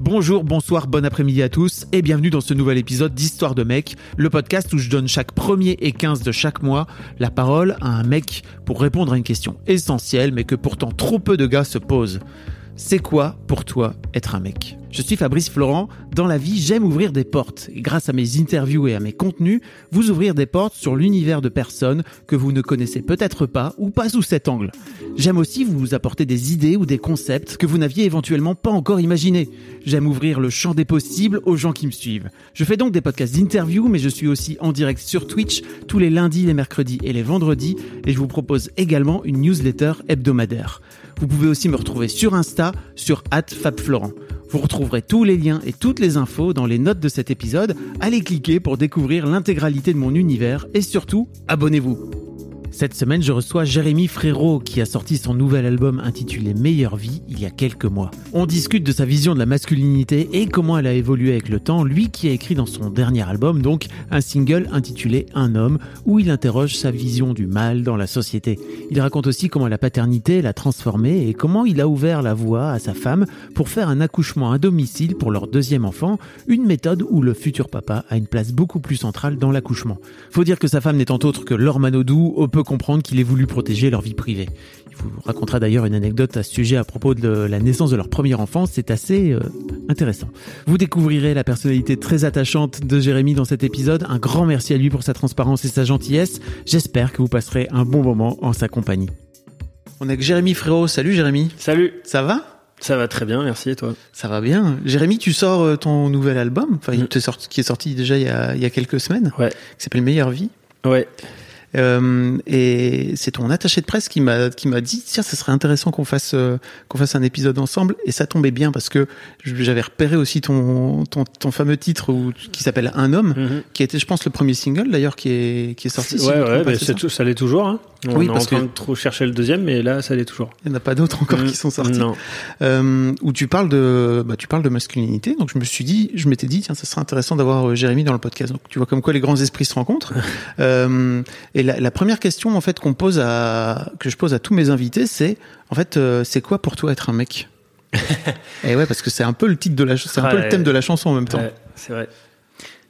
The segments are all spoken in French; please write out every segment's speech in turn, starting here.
Bonjour, bonsoir, bon après-midi à tous et bienvenue dans ce nouvel épisode d'Histoire de mec, le podcast où je donne chaque premier et 15 de chaque mois la parole à un mec pour répondre à une question essentielle mais que pourtant trop peu de gars se posent. C'est quoi pour toi être un mec? Je suis Fabrice Florent. Dans la vie, j'aime ouvrir des portes. Et grâce à mes interviews et à mes contenus, vous ouvrir des portes sur l'univers de personnes que vous ne connaissez peut-être pas ou pas sous cet angle. J'aime aussi vous apporter des idées ou des concepts que vous n'aviez éventuellement pas encore imaginés. J'aime ouvrir le champ des possibles aux gens qui me suivent. Je fais donc des podcasts d'interviews, mais je suis aussi en direct sur Twitch tous les lundis, les mercredis et les vendredis. Et je vous propose également une newsletter hebdomadaire. Vous pouvez aussi me retrouver sur Insta, sur @fabflorent. Vous retrouverez tous les liens et toutes les infos dans les notes de cet épisode. Allez cliquer pour découvrir l'intégralité de mon univers et surtout, abonnez-vous. Cette semaine, je reçois Jérémy Frérot qui a sorti son nouvel album intitulé Meilleure vie il y a quelques mois. On discute de sa vision de la masculinité et comment elle a évolué avec le temps, lui qui a écrit dans son dernier album donc un single intitulé Un homme où il interroge sa vision du mal dans la société. Il raconte aussi comment la paternité l'a transformé et comment il a ouvert la voie à sa femme pour faire un accouchement à domicile pour leur deuxième enfant, une méthode où le futur papa a une place beaucoup plus centrale dans l'accouchement. Faut dire que sa femme n'étant autre que on peut comprendre qu'il ait voulu protéger leur vie privée. Il vous racontera d'ailleurs une anecdote à ce sujet à propos de la naissance de leur premier enfant, c'est assez euh, intéressant. Vous découvrirez la personnalité très attachante de Jérémy dans cet épisode, un grand merci à lui pour sa transparence et sa gentillesse, j'espère que vous passerez un bon moment en sa compagnie. On est avec Jérémy Frérot, salut Jérémy. Salut. Ça va? Ça va très bien, merci et toi? Ça va bien. Jérémy, tu sors euh, ton nouvel album, enfin, Mm. qui est sorti déjà il y a, il y a quelques semaines, Ouais. qui s'appelle Meilleure vie. Ouais. Euh, et c'est ton attaché de presse qui m'a qui m'a dit tiens ça serait intéressant qu'on fasse euh, qu'on fasse un épisode ensemble et ça tombait bien parce que j'avais repéré aussi ton ton, ton fameux titre où, qui s'appelle Un homme Mhm. qui a été je pense le premier single d'ailleurs qui est qui est sorti si ouais, ouais, bah, ça ça l'est toujours. Hein. On Oui, est en train que- de trop chercher le deuxième, mais là, ça l'est toujours. il n'y en a pas d'autres encore Mm. qui sont sortis Non. euh, où tu parles de bah, tu parles de masculinité donc je me suis dit je m'étais dit tiens ça serait intéressant d'avoir Jérémy dans le podcast donc tu vois comme quoi les grands esprits se rencontrent et la, la première question en fait qu'on pose à que je pose à tous mes invités c'est en fait euh, c'est quoi pour toi être un mec et ouais parce que c'est un peu le titre de la c'est un peu le thème de la chanson en même temps Ouais, c'est vrai.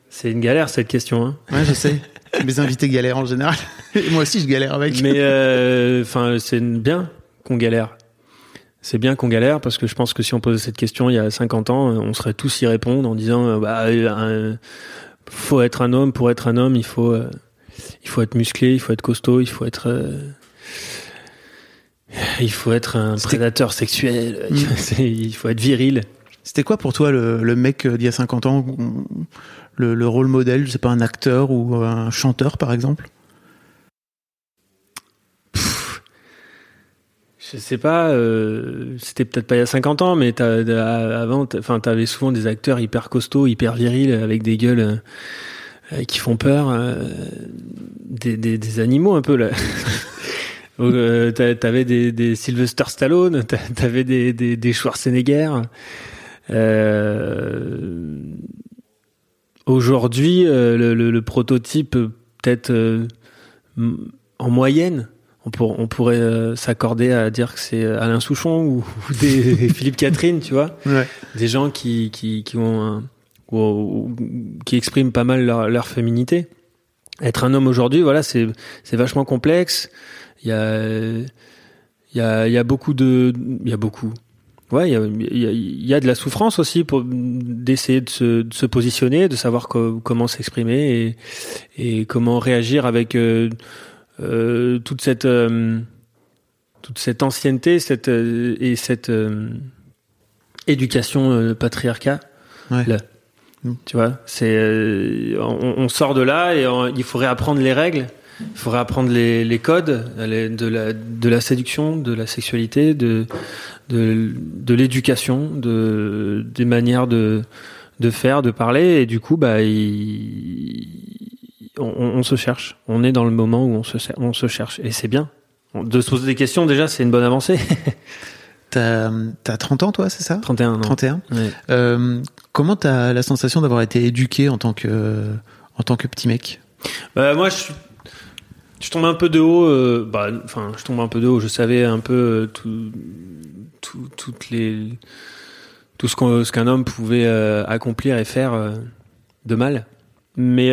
C'est une galère cette question. Hein. ouais je sais mes invités galèrent en général et moi aussi je galère avec Mais euh, enfin, c'est bien qu'on galère. C'est bien qu'on galère parce que je pense que si on posait cette question il y a 50 ans, on serait tous y répondre en disant euh, bah faut être un homme pour être un homme, il faut euh, il faut être musclé, il faut être costaud, il faut être euh, il faut être un prédateur sexuel, Mm. C'est- il faut être viril. C'était quoi pour toi le, le mec euh, d'il y a 50 ans le, le rôle modèle, je sais pas, un acteur ou un chanteur par exemple? Je sais pas, euh, c'était peut-être pas il y a 50 ans, mais t'as- avant, enfin, t'avais souvent des acteurs hyper costauds, hyper virils, avec des gueules euh, euh, qui font peur, euh, des, des, des animaux un peu là. Euh, t'a- T'avais des, des Sylvester Stallone, t'a- t'avais des, des, des Schwarzenegger. Euh, Aujourd'hui, euh, le, le, le prototype, euh, peut-être euh, en moyenne, on, pour- on pourrait euh, s'accorder à dire que c'est Alain Souchon ou, ou des Philippe Catherine, tu vois, Ouais. des gens qui qui, qui ont un- ou- ou- qui expriment pas mal leur, leur féminité. Être un homme aujourd'hui, voilà, c'est c'est vachement complexe. Il y a il y a y a beaucoup de il y a beaucoup. Ouais, il y a, il y a- y a de la souffrance aussi pour d'essayer de se, de se positionner, de savoir co- comment s'exprimer et, et comment réagir avec euh, euh, toute cette euh, toute cette ancienneté, cette et cette éducation patriarcat. Ouais. Tu vois, c'est euh, on, on sort de là et on- il faut réapprendre les règles Il faudrait apprendre les, les codes de la, de la séduction, de la sexualité, de, de, de l'éducation, de, des manières de, de faire, de parler. Et du coup, bah, il- on, on- se cherche. On est dans le moment où on se, on se cherche. Et c'est bien. De se poser des questions, déjà, c'est une bonne avancée. T'as as 30 ans, toi, c'est ça? 31 ans. 31. Ouais. Euh, comment t'as la sensation d'avoir été éduqué en tant que, en tant que petit mec? Bah, moi, je suis, je tombe un peu de haut. euh, bah, enfin, je tombe un peu de haut. Je savais un peu euh, tout, tout, toutes les, tout ce qu'on, ce qu'un homme pouvait euh, accomplir et faire de mal. Mais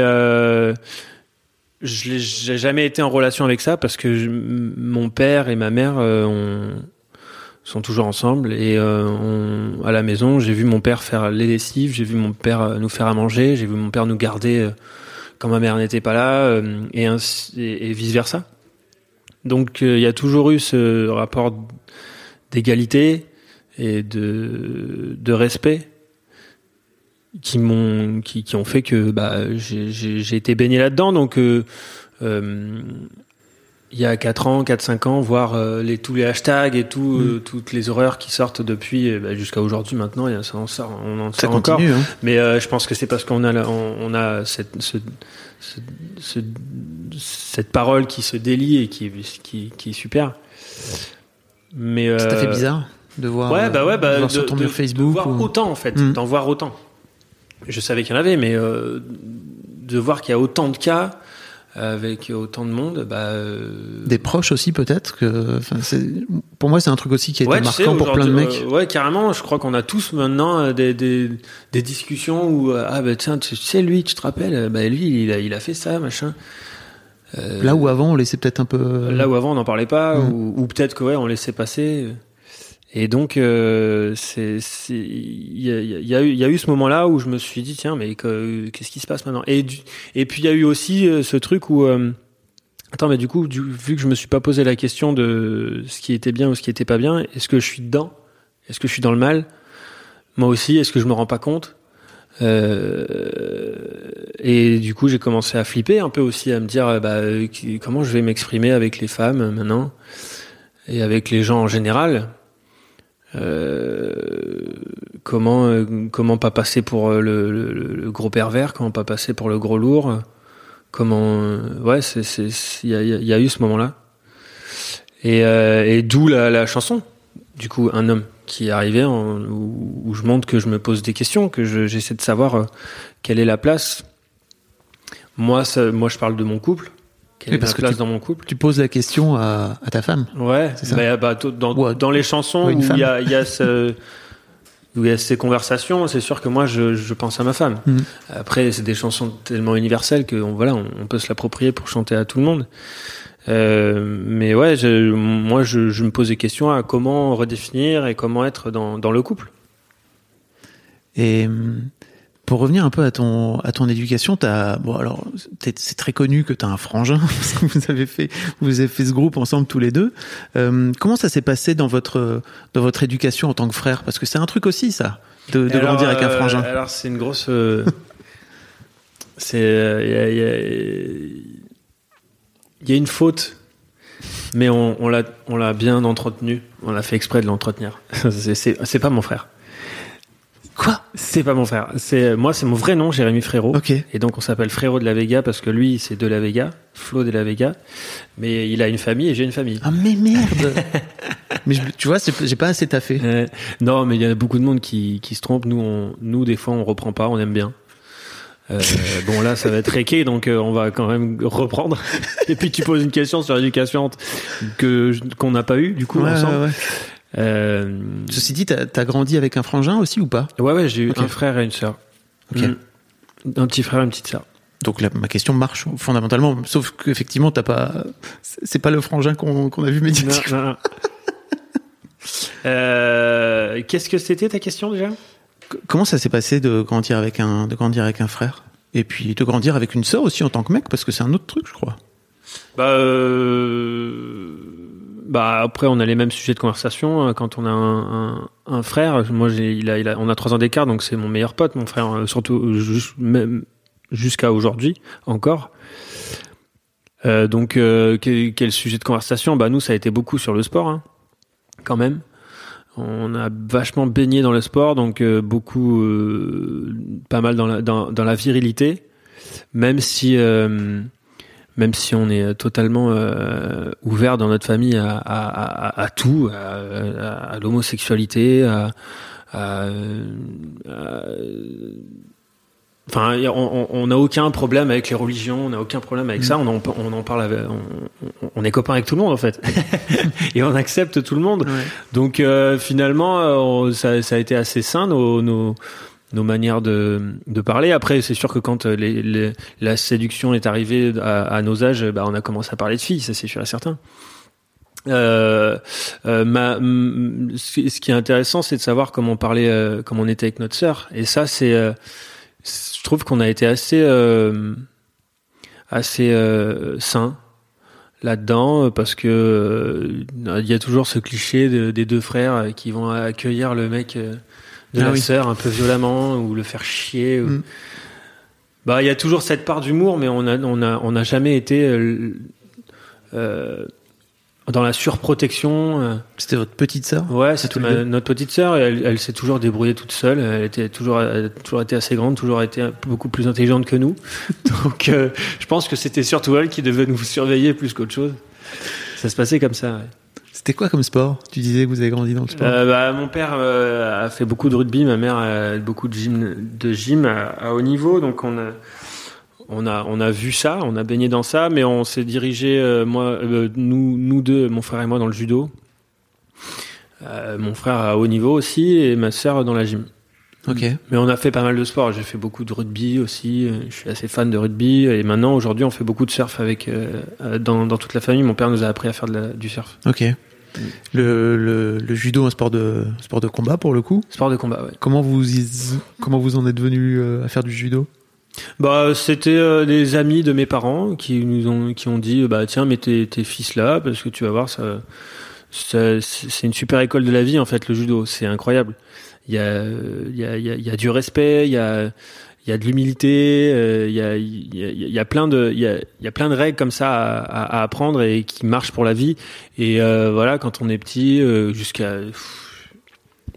je j'ai jamais été en relation avec ça parce que je- mon père et ma mère ont- sont toujours ensemble et euh, à la maison, j'ai vu mon père faire les lessives, j'ai vu mon père euh, nous faire à manger, j'ai vu mon père nous garder. euh, quand ma mère n'était pas là, et, vice versa. Donc il y a toujours eu ce rapport d'égalité et de, respect qui m'ont qui, ont fait que bah j'ai- été baigné là-dedans. Donc il y a 4 ans, 4-5 ans, voir euh, les, tous les hashtags et tout, euh, toutes les horreurs qui sortent depuis euh, bah, jusqu'à aujourd'hui maintenant, a- ça en sort, on en Ça sort encore. hein Mais euh, je pense que c'est parce qu'on a, la- on, on a cette, ce- ce- ce- cette parole qui se délie et qui, est- qui, qui est super. Mais Ça t'a fait bizarre de voir, Ouais, bah ouais, de bah, voir sur ton de- mur de Facebook voir ou- autant en fait, Mm. d'en voir autant. Je savais qu'il y en avait, mais de voir qu'il y a autant de cas avec autant de monde, bah. euh, des proches aussi peut-être que pour moi c'est un truc aussi qui a été Ouais, sais, marquant pour plein de mecs euh, ouais, carrément. Je crois qu'on a tous maintenant euh, des, des, des discussions où euh, ah bah tiens, tu sais lui, tu te rappelles, bah lui il a, il a fait ça, machin. Euh, là où avant on laissait peut-être un peu là où avant on n'en parlait pas, Mm. ou, ou peut-être que ouais, on laissait passer. Et donc euh, c'est il y y a y a eu ce moment-là où je me suis dit tiens mais que- qu'est-ce qui se passe maintenant? Et du, et puis il y a eu aussi euh, ce truc où euh, Attends, mais du coup, vu que je me suis pas posé la question de ce qui était bien ou ce qui était pas bien, est-ce que je suis dedans? Est-ce que je suis dans le mal? Moi aussi, est-ce que je me rends pas compte? Euh, Et du coup, j'ai commencé à flipper un peu aussi, à me dire, bah, euh, comment je vais m'exprimer avec les femmes maintenant? Et avec les gens en général? Euh, comment euh, comment pas passer pour euh, le, le- le gros pervers, comment pas passer pour le gros lourd? Comment ouais c'est c'est il y a, y a- eu ce moment là et, et d'où la, la chanson. Du coup un homme qui est arrivé en, où, où je montre que je me pose des questions que je- j'essaie de savoir quelle est la place. Moi ça, moi je parle de mon couple quelle Oui, est parce la que place tu- dans mon couple tu poses la question à, à ta femme Ouais, C'est ça bah, bah, dans, Ou à- dans les chansons où il y a, femme. il y, a ce- où il y a ces conversations, c'est sûr que moi je, je pense à ma femme. Mhm. Après, c'est des chansons tellement universelles que on, voilà, on, on peut se l'approprier pour chanter à tout le monde. Euh, mais ouais, je, moi je, je me pose des questions à comment redéfinir et comment être dans, dans le couple. Et hum, pour revenir un peu à ton à ton éducation, t'as bon alors c'est très connu que tu as un frangin parce que vous avez fait vous avez fait ce groupe ensemble tous les deux. Euh, comment ça s'est passé dans votre dans votre éducation en tant que frère? Parce que c'est un truc aussi ça de, de Alors, grandir avec un euh, frangin. Alors c'est une grosse. euh, c'est euh, il y, a, il y a- il y a une faute, mais on, on l'a bien entretenu. On l'a fait exprès de l'entretenir. c'est pas mon frère. Quoi? C'est pas mon frère. C'est moi c'est mon vrai nom, Jérémy Frérot. Ok. Et donc on s'appelle Frérot de la Vega parce que lui c'est de la Vega, Flo de la Vega, mais il a une famille et j'ai une famille. Ah mais merde Mais je- tu vois, j'ai pas assez taffé. Euh, non, mais il y a beaucoup de monde qui, qui se trompe. Nous, on, nous, des fois, on reprend pas, on aime bien. Euh, bon, là, ça va être réqué, donc euh, on va quand même reprendre. Et puis, tu poses une question sur l'éducation que qu'on n'a pas eu du coup Ouais, ensemble. ouais, ouais. Euh, Ceci dit, t'as as grandi avec un frangin aussi ou pas? Ouais, ouais, j'ai eu un frère et une sœur. Mm. Un petit frère et une petite sœur. Donc là, ma question marche fondamentalement, sauf qu'effectivement, t'as pas, c'est pas le frangin qu'on a vu médiatiquement. non, non. Euh, Qu'est-ce que c'était ta question déjà? Comment ça s'est passé de grandir avec un, de grandir avec un frère? Et puis de grandir avec une sœur aussi en tant que mec parce que c'est un autre truc, je crois. Bah, euh, bah après on a les mêmes sujets de conversation euh, quand on a un, un, frère. Moi j'ai, il a, on a trois ans d'écart donc c'est mon meilleur pote, mon frère, euh, surtout euh, jusqu'à aujourd'hui encore. Donc, quel, sujet de conversation? Bah nous, ça a été beaucoup sur le sport, hein, quand même. On a vachement baigné dans le sport, donc beaucoup, pas mal dans la, dans, dans la virilité, même si, même si on est totalement ouvert dans notre famille à, à, à, à tout, à, l'homosexualité, à, Enfin, on n'a aucun problème avec les religions, on n'a aucun problème avec ça. On en, on en parle, avec, on, on, est copains avec tout le monde en fait, et on accepte tout le monde. Ouais. Donc euh, finalement, euh, ça, ça, a été assez sain nos, nos, nos manières de, parler. Après, c'est sûr que quand les, la séduction est arrivée à, nos âges, bah, on a commencé à parler de filles, ça c'est sûr et certain. Euh, euh, ce qui est intéressant, c'est de savoir comment parlait, euh, comment on était avec notre sœur. Et ça, c'est je trouve qu'on a été assez euh, assez euh, sain là-dedans parce que euh, il y a toujours ce cliché de, des deux frères qui vont accueillir le mec euh, de ah la oui. sœur un peu violemment ou le faire chier. Ou... Mm. Bah il y a toujours cette part d'humour, mais on a on a on n'a jamais été euh, dans la surprotection. Euh. C'était votre petite sœur? Ouais, c'était notre petite sœur. Elle, elle s'est toujours débrouillée toute seule. Elle était toujours, elle a toujours été assez grande, toujours été beaucoup plus intelligente que nous. Donc, euh, je pense que c'était surtout elle qui devait nous surveiller plus qu'autre chose. Ça se passait comme ça. Ouais. C'était quoi comme sport? Tu disais que vous avez grandi dans le sport. Euh, bah, mon père euh, a fait beaucoup de rugby, ma mère a beaucoup de gym, de gym à, haut niveau, donc on a on a on a vu ça, on a baigné dans ça, mais on s'est dirigé euh, moi euh, nous nous deux, mon frère et moi dans le judo. Euh, mon frère à haut niveau aussi et ma sœur dans la gym. Ok. Mais on a fait pas mal de sport. J'ai fait beaucoup de rugby aussi. Je suis assez fan de rugby et maintenant aujourd'hui on fait beaucoup de surf avec euh, dans, dans toute la famille. Mon père nous a appris à faire de la, du surf. Ok. Le, le, le, judo, un sport de sport de combat pour le coup. Sport de combat. Ouais. Comment vous comment vous en êtes venu à faire du judo? Bah, c'était euh, des amis de mes parents qui nous ont qui ont dit bah tiens mets tes, tes fils là parce que tu vas voir ça, ça c'est une super école de la vie en fait le judo c'est incroyable il y a y a y y a du respect il y a y a de l'humilité, euh, il, y a, plein de, règles comme ça à, apprendre et qui marchent pour la vie. Et euh, voilà, quand on est petit, euh, jusqu'à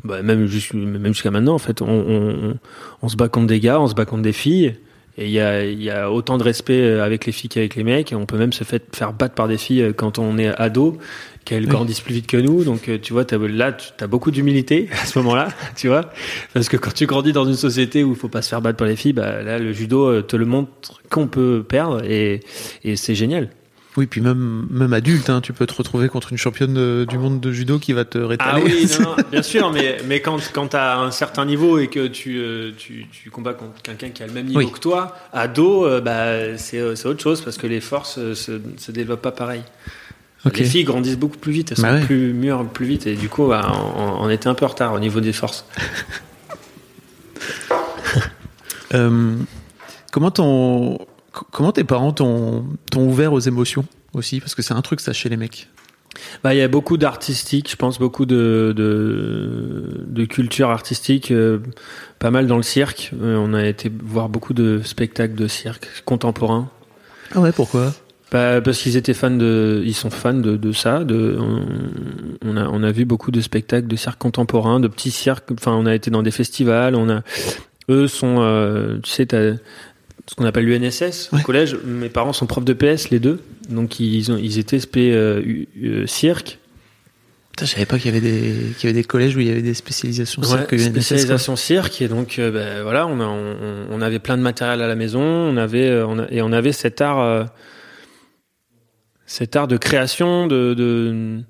bah, même jusqu'à même jusqu'à maintenant, en fait, on, on, se bat contre des gars, on se bat contre des filles. Et il y a, y a autant de respect avec les filles qu'avec les mecs. On peut même se faire battre par des filles quand on est ado, qu'elles grandissent plus vite que nous. Donc tu vois, as, là, tu as beaucoup d'humilité à ce moment-là, tu vois. Parce que quand tu grandis dans une société où il faut pas se faire battre par les filles, bah, là, le judo te le montre qu'on peut perdre et, et c'est génial. Oui, puis même, même adulte, hein, tu peux te retrouver contre une championne de, du monde de judo qui va te rétaler. Ah oui, non, bien sûr, mais, mais quand, quand tu as un certain niveau et que tu, euh, tu, tu combats contre quelqu'un qui a le même niveau oui. que toi, ado, euh, bah, c'est autre chose parce que les forces euh, se, se développent pas pareil. Okay. Les filles grandissent beaucoup plus vite, elles bah sont ouais. plus mûres plus vite et du coup, bah, on, on, était un peu en retard au niveau des forces. euh, comment ton Comment tes parents t'ont ouvert aux émotions aussi? Parce que c'est un truc, ça, chez les mecs. Bah, il y a beaucoup d'artistique, je pense, beaucoup de, de, de culture artistique, euh, pas mal dans le cirque. Euh, on a été voir beaucoup de spectacles de cirque contemporains. Ah ouais, pourquoi? Bah, Parce qu'ils étaient fans de, ils sont fans de, de ça. De, on, a, on a vu beaucoup de spectacles de cirque contemporain, de petits cirques. Enfin, on a été dans des festivals. On a, eux sont, euh, tu sais, t'as ce qu'on appelle l'UNSS ouais. au collège. Mes parents sont profs de PS, les deux. Donc, ils, ont, ils étaient SP euh, euh, cirque. Putain, je savais pas qu'il y avait des qu'il y avait des collèges où il y avait des spécialisations cirque. Ouais, spécialisation cirque et donc euh, ben, voilà, on, a, on, on, avait plein de matériel à la maison, on avait euh, on a, et on avait cet art cet art de création de, de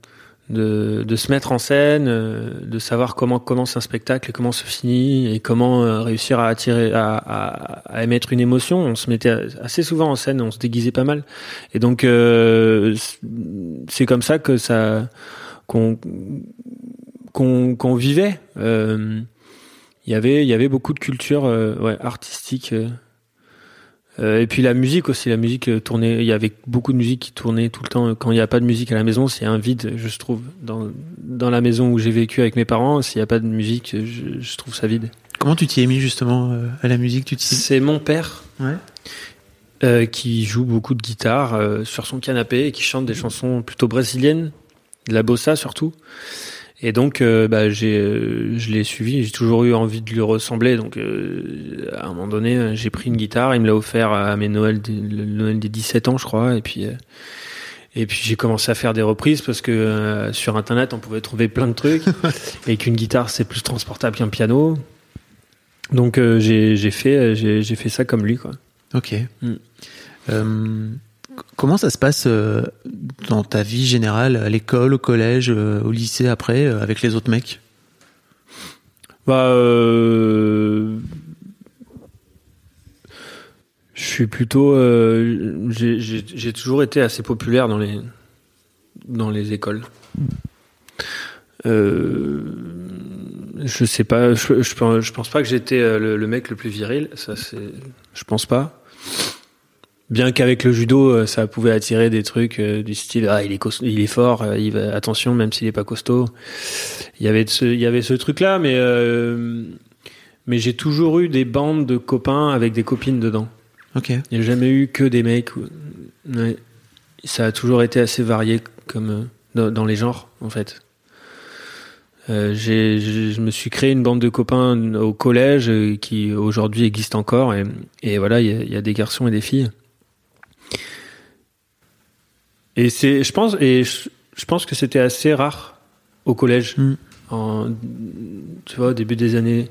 de, se mettre en scène, euh, de savoir comment commence un spectacle et comment se finit et comment euh, réussir à attirer, à, à, à, émettre une émotion. On se mettait assez souvent en scène, on se déguisait pas mal. Et donc euh, c'est comme ça que ça qu'on qu'on vivait. Il y avait il y avait beaucoup de culture artistique et puis la musique aussi, la musique euh, tournait. Il y avait beaucoup de musique qui tournait tout le temps. Quand il n'y a pas de musique à la maison, c'est un vide, je trouve. Dans, dans la maison où j'ai vécu avec mes parents, s'il n'y a pas de musique, je, je, trouve ça vide. Comment tu t'y es mis justement euh, à la musique tu C'est mon père. Ouais. euh, qui joue beaucoup de guitare euh, sur son canapé et qui chante des chansons plutôt brésiliennes, de la bossa surtout. Et donc, euh, bah, j'ai, euh, je l'ai suivi. J'ai toujours eu envie de lui ressembler. Donc, euh, à un moment donné, j'ai pris une guitare. Il me l'a offert à mes Noëls, des- le Noël des 17 ans, je crois. Et puis, et puis j'ai commencé à faire des reprises parce que sur Internet, on pouvait trouver plein de trucs et qu'une guitare c'est plus transportable qu'un piano. Donc, j'ai, j'ai fait, j'ai, j'ai fait ça comme lui, quoi. Ok. Mm. Comment ça se passe euh, dans ta vie générale, à l'école, au collège, euh, au lycée après, euh, avec les autres mecs? Bah, je suis plutôt, j'ai- toujours été assez populaire dans les dans les écoles. Euh, je sais pas, je, pense- pas que j'étais le, le mec le plus viril, ça c'est, je pense pas. Bien qu'avec le judo, euh, ça pouvait attirer des trucs euh, du style ah il est il est fort, euh, il va, attention même s'il est pas costaud. Il y avait ce, il y avait ce truc là, mais euh, mais j'ai toujours eu des bandes de copains avec des copines dedans. Ok. Il n'y a jamais eu que des mecs. Ouais. Ça a toujours été assez varié comme dans, dans les genres en fait. Euh, j'ai, je me suis créé une bande de copains au collège qui aujourd'hui existe encore et, et voilà il y, a- il y a des garçons et des filles. Et c'est, je pense, et je, je pense que c'était assez rare au collège. Mm. En, tu vois, au début des années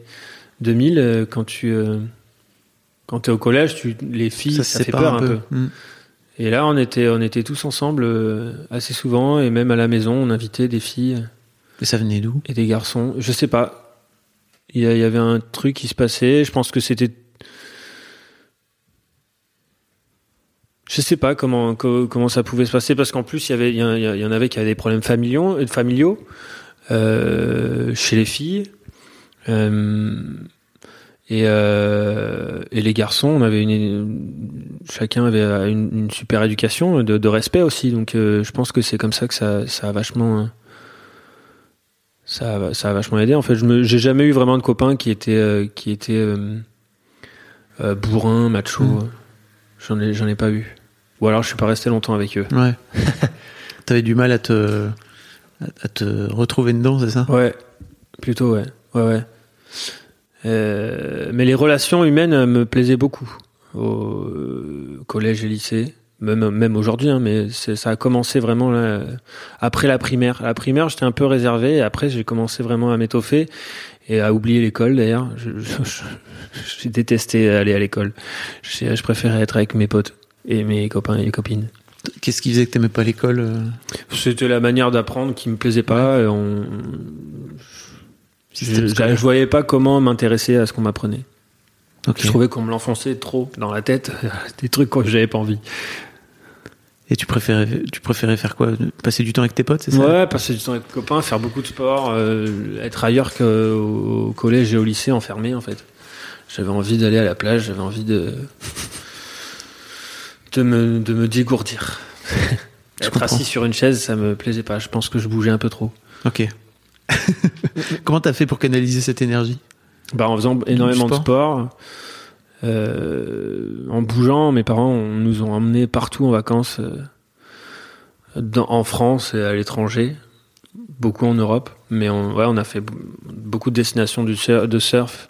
2000, euh, quand tu, euh, quand t'es au collège, tu, les filles, ça, se fait peur un peu. Mm. Et là, on était, on était tous ensemble euh, assez souvent, et même à la maison, on invitait des filles Et ça venait d'où? et des garçons. Je sais pas. Il y, a- il y avait un truc qui se passait. Je pense que c'était. Je sais pas comment co- comment ça pouvait se passer parce qu'en plus il y avait il y, en- avait qui avaient des problèmes familiaux euh, familiaux euh, chez les filles. Euh, et euh, et les garçons on avait une chacun avait une, une super éducation de, de respect aussi. Donc je pense que c'est comme ça que ça ça a vachement ça a, ça a vachement aidé. En fait je me j'ai jamais eu vraiment de copains qui étaient qui étaient bourrins macho Mm. j'en ai j'en ai pas eu ou alors je suis pas resté longtemps avec eux. Ouais. T'avais du mal à te, à te retrouver dedans, c'est ça? Ouais. Plutôt ouais. Ouais ouais. Euh, mais les relations humaines euh, me plaisaient beaucoup. Au euh, collège et lycée. Même même aujourd'hui hein, mais ça a commencé vraiment là, après la primaire. À la primaire j'étais un peu réservé. Et après j'ai commencé vraiment à m'étoffer et à oublier l'école d'ailleurs. J'ai détesté aller à l'école. Je, je préférais être avec mes potes et mes copains et les copines Qu'est-ce qui faisait que t'aimais pas l'école euh? C'était la manière d'apprendre qui me plaisait pas. on... Je, je voyais pas comment m'intéresser à ce qu'on m'apprenait. Ok. Je trouvais qu'on me l'enfonçait trop dans la tête, des trucs que j'avais pas envie. Et tu préférais, tu préférais faire quoi? Passer du temps avec tes potes, c'est ça? Ouais, passer du temps avec les copains, faire beaucoup de sport, euh, être ailleurs qu'au au collège et au lycée enfermé en fait. J'avais envie d'aller à la plage, j'avais envie de de me, de me dégourdir. Être comprends. assis sur une chaise, ça me plaisait pas. Je pense que je bougeais un peu trop. Ok. Comment t'as fait pour canaliser cette énergie? Bah, en faisant énormément de sport. euh, en bougeant, mes parents on- nous ont emmenés partout en vacances, euh, dans- en France et à l'étranger, beaucoup en Europe, mais on, ouais, on a fait beaucoup de destinations du sur- de surf.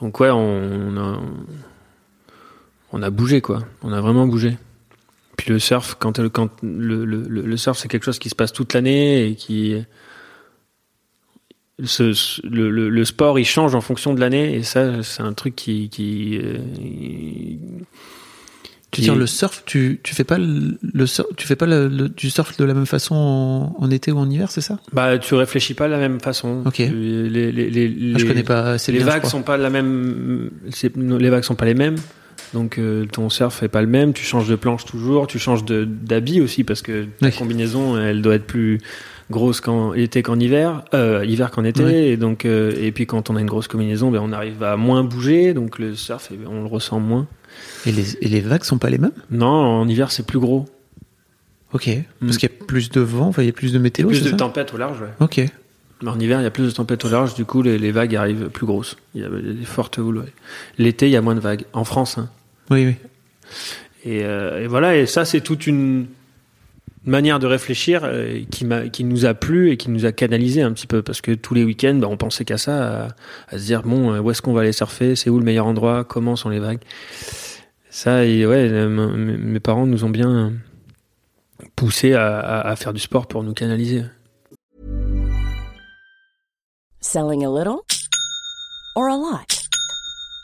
Donc ouais, on, a, on a bougé quoi, on a vraiment bougé. Puis le surf, quand, le- quand le, le, le- surf c'est quelque chose qui se passe toute l'année et qui ce, ce- le, le, le sport il change en fonction de l'année et ça c'est un truc qui qui, euh, Tu qui- veux dire le surf, tu, tu fais pas le, le surf, tu fais pas le- le- du surf de la même façon en, en été ou en hiver, c'est ça? Bah tu réfléchis pas de la même façon Ok. Les, les, les, Ah, Je connais pas assez les bien. vagues sont pas la même les vagues sont pas les mêmes donc euh, ton surf est pas le même tu changes de planche toujours tu changes de d'habit aussi parce que ta Oui. combinaison elle doit être plus grosse qu'en été qu'en hiver euh, hiver qu'en été et donc euh, et puis quand on a une grosse combinaison ben on arrive à moins bouger donc le surf eh ben, on le ressent moins Et les, et les vagues sont pas les mêmes? Non en hiver c'est plus gros Ok. Parce qu'il y a plus de vent, enfin, il y a plus de météo, plus de tempêtes au large ouais. Ok. Mais en hiver, il y a plus de tempêtes au large, du coup, les, les vagues arrivent plus grosses. Il y a des fortes houles. ouais. L'été, il y a moins de vagues. En France, hein. Oui, oui. Et, euh, et voilà, et ça, c'est toute une manière de réfléchir euh, qui, m'a, qui nous a plu et qui nous a canalisé un petit peu. Parce que tous les week-ends, bah, on pensait qu'à ça, à, à se dire, bon, euh, où est-ce qu'on va aller surfer C'est où le meilleur endroit Comment sont les vagues Ça, et ouais, m- mes parents nous ont bien poussé à, à- à faire du sport pour nous canaliser. Selling a little or a lot?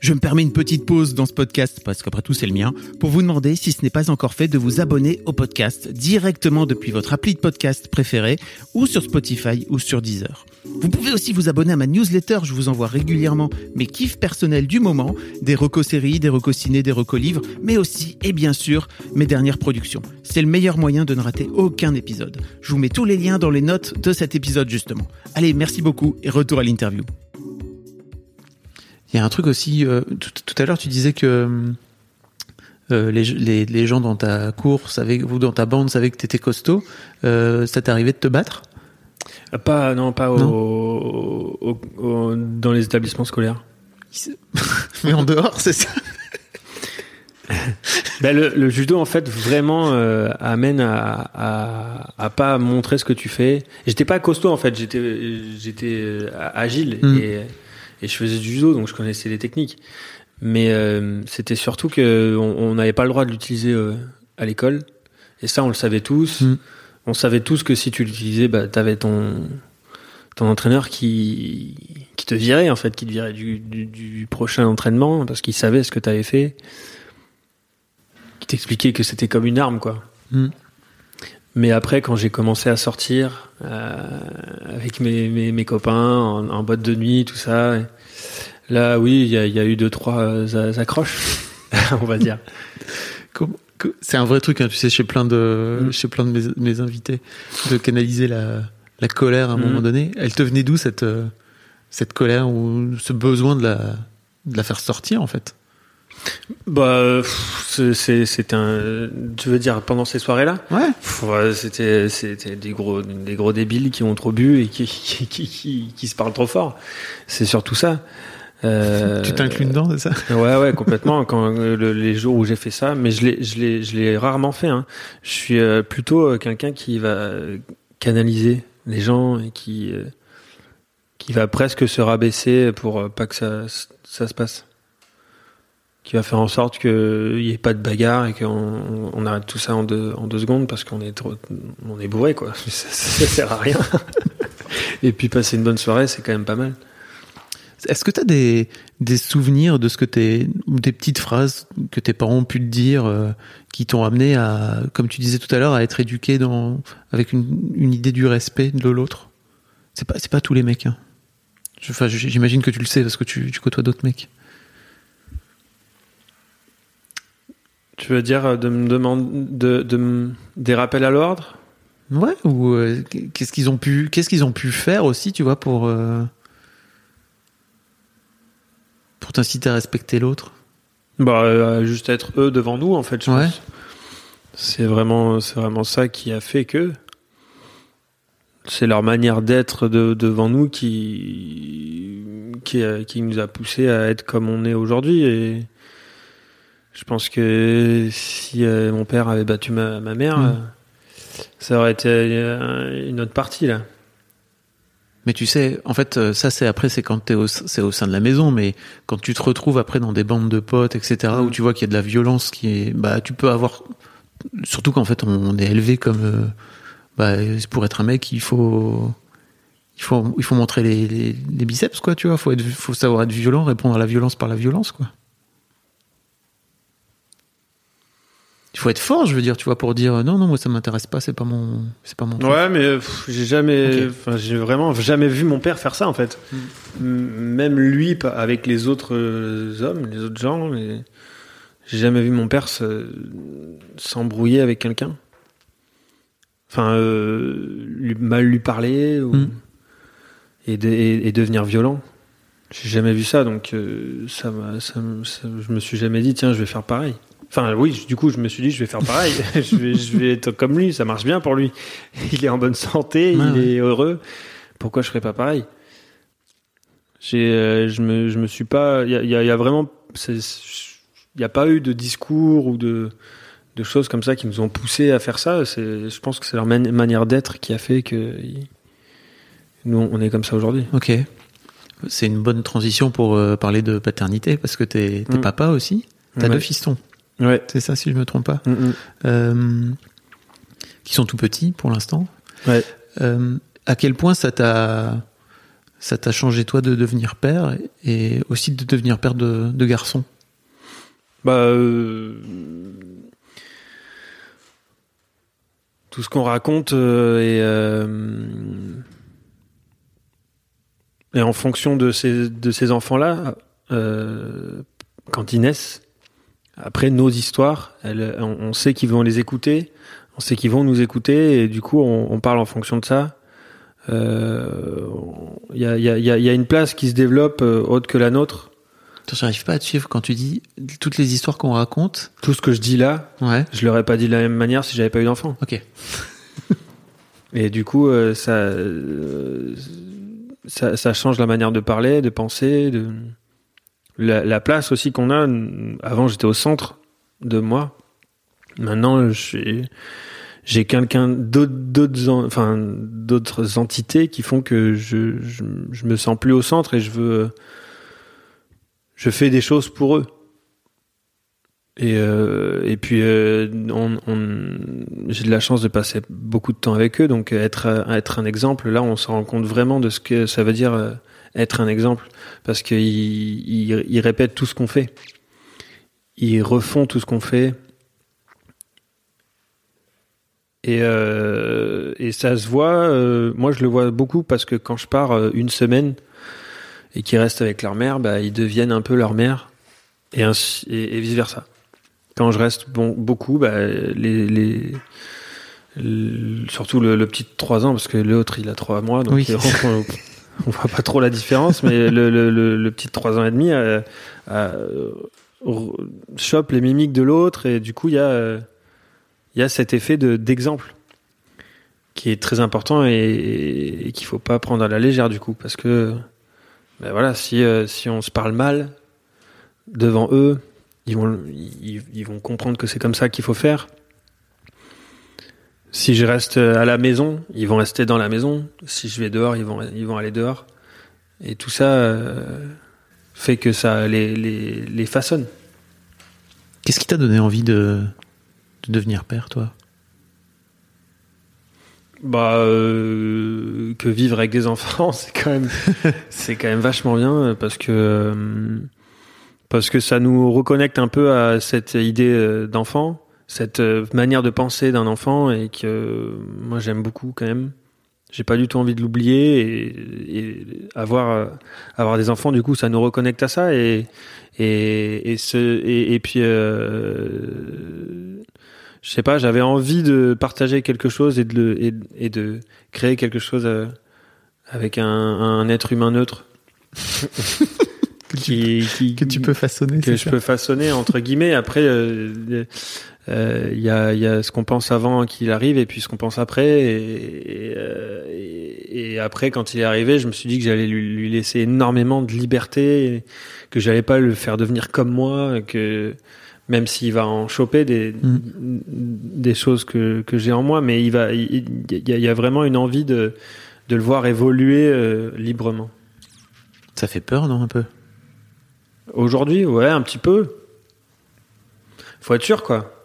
Je me permets une petite pause dans ce podcast, parce qu'après tout c'est le mien, pour vous demander, si ce n'est pas encore fait, de vous abonner au podcast directement depuis votre appli de podcast préféré, ou sur Spotify ou sur Deezer. Vous pouvez aussi vous abonner à ma newsletter, je vous envoie régulièrement mes kiffs personnels du moment, des recos séries, des recos ciné, des recos livres, mais aussi, et bien sûr, mes dernières productions. C'est le meilleur moyen de ne rater aucun épisode. Je vous mets tous les liens dans les notes de cet épisode justement. Allez, merci beaucoup et retour à l'interview. Il y a un truc aussi, euh, tout, tout à l'heure tu disais que euh, les, les, les gens dans ta cour savaient, ou dans ta bande savaient que tu étais costaud. Euh, ça t'est arrivé de te battre? Pas, non, pas au, Non. au- au- dans les établissements scolaires. Mais en dehors, c'est ça Ben, le, le judo, en fait, vraiment euh, amène à, à, à pas montrer ce que tu fais. J'étais pas costaud, en fait. J'étais, j'étais euh, agile Mm. et, et je faisais du judo, donc je connaissais les techniques. Mais euh, c'était surtout que on n'avait pas le droit de l'utiliser euh, à l'école. Et ça, on le savait tous. Mm. On savait tous que si tu l'utilisais, bah, t'avais ton ton entraîneur qui qui te virait en fait, qui te virait du, du, du prochain entraînement parce qu'il savait ce que t'avais fait qui t'expliquait que c'était comme une arme, quoi. Mm. Mais après, quand j'ai commencé à sortir euh, avec mes, mes, mes copains en, en boîte de nuit, tout ça, là, oui, il y y a eu deux, trois euh, accroches, on va dire. C'est un vrai truc, hein, tu sais, chez plein de, Mm. chez plein de mes, mes invités, de canaliser la, la colère à un Mm. moment donné. Elle te venait d'où cette, euh, cette colère ou ce besoin de la, de la faire sortir en fait? Bah, c'est- un. Tu veux dire pendant ces soirées-là? Ouais. C'était c'était des gros des gros débiles qui ont trop bu et qui qui, qui, qui- qui se parlent trop fort. C'est surtout ça. Euh, Tu t'inclus dedans, c'est ça? Ouais, ouais, complètement. Quand euh, le- les jours où j'ai fait ça, mais je l'ai, je l'ai, je l'ai rarement fait. Hein. Je suis euh, plutôt quelqu'un qui va canaliser les gens et qui qui va presque se rabaisser pour pas que ça ça se passe. Qui va faire en sorte qu'il n'y ait pas de bagarre et qu'on on arrête tout ça en deux, en deux secondes parce qu'on est trop, on est bourré quoi. Ça, ça sert à rien. et puis passer une bonne soirée, c'est quand même pas mal. Est-ce que tu as des, des souvenirs de ce que t'es, ou des petites phrases que tes parents ont pu te dire euh, qui t'ont amené à, comme tu disais tout à l'heure, à être éduqué dans, avec une, une idée du respect de l'autre? C'est pas, c'est pas tous les mecs. Hein. Enfin, j'imagine que tu le sais parce que tu, tu côtoies d'autres mecs. Tu veux dire euh, de me demander de, de me- des rappels à l'ordre? Ouais. Ou euh, qu'est-ce qu'ils ont pu, qu'est-ce qu'ils ont pu faire aussi, tu vois, pour euh, pour t'inciter à respecter l'autre? Bah, euh, juste être eux devant nous, en fait, je Ouais. pense. C'est vraiment, c'est vraiment ça qui a fait que c'est leur manière d'être de- devant nous qui, qui, qui nous a poussé à être comme on est aujourd'hui. Et je pense que si euh, mon père avait battu ma, ma mère, Mm. euh, ça aurait été euh, une autre partie là. Mais tu sais, en fait, ça c'est après, c'est quand t'es au, c'est au sein de la maison, mais quand tu te retrouves après dans des bandes de potes, etc., où Mm. tu vois qu'il y a de la violence qui est, bah, tu peux avoir, surtout qu'en fait on est élevé comme, bah, pour être un mec, il faut, il faut, il faut montrer les, les, les biceps, quoi, tu vois, faut être, faut savoir être violent, répondre à la violence par la violence, quoi. Il faut être fort, je veux dire, tu vois, pour dire non, non, moi ça m'intéresse pas, c'est pas mon, c'est pas mon. truc. Ouais, mais j'ai jamais, Ok. enfin, j'ai vraiment jamais vu mon père faire ça en fait. Mm. Même lui, avec les autres euh, hommes, les autres gens, mais j'ai jamais vu mon père se- s'embrouiller avec quelqu'un. Enfin, euh, lui- mal lui parler ou, Mm. et, de- et- et devenir violent. J'ai jamais vu ça, donc euh, ça, ça, ça- je me suis jamais dit tiens, je vais faire pareil. Enfin oui, du coup, je me suis dit je vais faire pareil. je, vais, je vais être comme lui, ça marche bien pour lui. Il est en bonne santé, il ouais. est heureux. Pourquoi je ferais pas pareil? J'ai, euh, je me, je me suis pas. Il y a, il y a- il y a vraiment, il n'y a pas eu de discours ou de de choses comme ça qui nous ont poussé à faire ça. C'est, je pense que c'est leur mani- manière d'être qui a fait que nous on est comme ça aujourd'hui. Ok. C'est une bonne transition pour euh, parler de paternité parce que t'es, t'es Mm. papa aussi. T'as Ouais. deux fistons. Ouais. C'est ça, si je me trompe pas. Mm, mm. Euh, qui sont tout petits pour l'instant. Ouais. Euh, à quel point ça t'a ça t'a changé toi de devenir père et aussi de devenir père de, de garçons Bah, euh, tout ce qu'on raconte est, est en fonction de ces, de ces enfants-là, euh, quand ils naissent. Après, nos histoires, elles, on, on sait qu'ils vont les écouter, on sait qu'ils vont nous écouter, et du coup, on, on parle en fonction de ça. Euh, Il y, a, il y, a, y a- il y a une place qui se développe euh, autre que la nôtre. J'arrive pas à te suivre quand tu dis toutes les histoires qu'on raconte. Tout ce que je dis là, Ouais. je l'aurais pas dit de la même manière si j'avais pas eu d'enfant. Ok. Et du coup, euh, ça, euh, ça, ça change la manière de parler, de penser, de la, la place aussi qu'on a. Avant, j'étais au centre de moi. Maintenant, suis- j'ai quelqu'un d'autres, d'autres, en- enfin, d'autres entités qui font que je, je, me sens plus au centre et je veux, je fais des choses pour eux. Et, euh, et puis, euh, on, on- j'ai de la chance de passer beaucoup de temps avec eux, donc être, être un exemple, là, on se rend compte vraiment de ce que ça veut dire euh, être un exemple, parce qu'ils ils, ils répètent tout ce qu'on fait. Ils refont tout ce qu'on fait. Et, euh, et ça se voit, euh, moi je le vois beaucoup parce que quand je pars euh, une semaine et qu'ils restent avec leur mère, bah, ils deviennent un peu leur mère et, ainsi- et, et vice versa. Quand je reste bon, beaucoup, bah, les, les, le- surtout le, le petit de 3 ans, parce que l'autre il a 3 mois, donc Oui. on, on, on voit pas trop la différence, mais le, le, petit de 3 ans et demi euh, euh, chope les mimiques de l'autre et du coup il y a, euh, y a cet effet de- d'exemple qui est très important et, et, et qu'il faut pas prendre à la légère du coup, parce que ben voilà, si, si on se parle mal devant eux, ils vont, ils vont comprendre que c'est comme ça qu'il faut faire. Si je reste à la maison, ils vont rester dans la maison. Si je vais dehors, ils vont, ils vont aller dehors. Et tout ça euh, fait que ça les, les, les façonne. Qu'est-ce qui t'a donné envie de, de devenir père, toi? Bah, euh, que vivre avec des enfants, c'est quand même, c'est quand même vachement bien euh, parce que euh, parce que ça nous reconnecte un peu à cette idée euh, d'enfant, cette euh, manière de penser d'un enfant et que euh, moi j'aime beaucoup quand même. J'ai pas du tout envie de l'oublier et, et avoir euh, avoir des enfants du coup ça nous reconnecte à ça et et et ce et, et puis euh, je sais pas, j'avais envie de partager quelque chose et de, le, et, et de créer quelque chose avec un, un être humain neutre. qui, qui, Que tu peux façonner que je ça peux façonner entre guillemets. Après, euh, euh, il y, a, y a ce qu'on pense avant qu'il arrive et puis ce qu'on pense après. Et, et, euh, et- et après, quand il est arrivé, je me suis dit que j'allais lui, lui laisser énormément de liberté, que j'allais pas le faire devenir comme moi, que même s'il va en choper des, Mm. des choses que, que j'ai en moi, mais il va, il, il y, a, il y a vraiment une envie de, de le voir évoluer euh, librement. Ça fait peur, non, un peu? Aujourd'hui, ouais, un petit peu. Faut être sûr, quoi.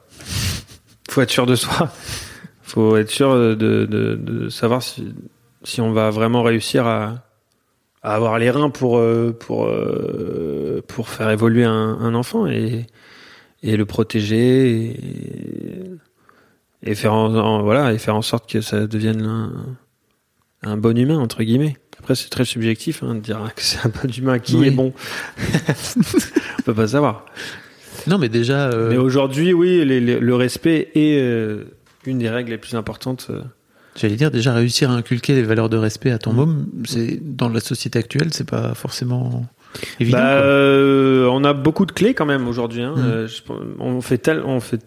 Faut être sûr de soi. Faut être sûr de, de, de savoir si, si on va vraiment réussir à, à avoir les reins pour, euh, pour, euh, pour faire évoluer un, un enfant. Et, et le protéger et, et faire en, en- voilà et faire en sorte que ça devienne un, un bon humain entre guillemets. Après c'est très subjectif hein, de dire que c'est un bon humain qui Oui. est bon. On peut pas savoir. Non, mais déjà, euh, Mais aujourd'hui, oui, les- les- le respect est euh, une des règles les plus importantes. euh. j'allais dire déjà réussir à inculquer les valeurs de respect à ton Mm. môme, c'est dans la société actuelle, c'est pas forcément évident. Bah, euh, on a beaucoup de clés quand même aujourd'hui. Hein. Mm. Je on fait tel, on fait,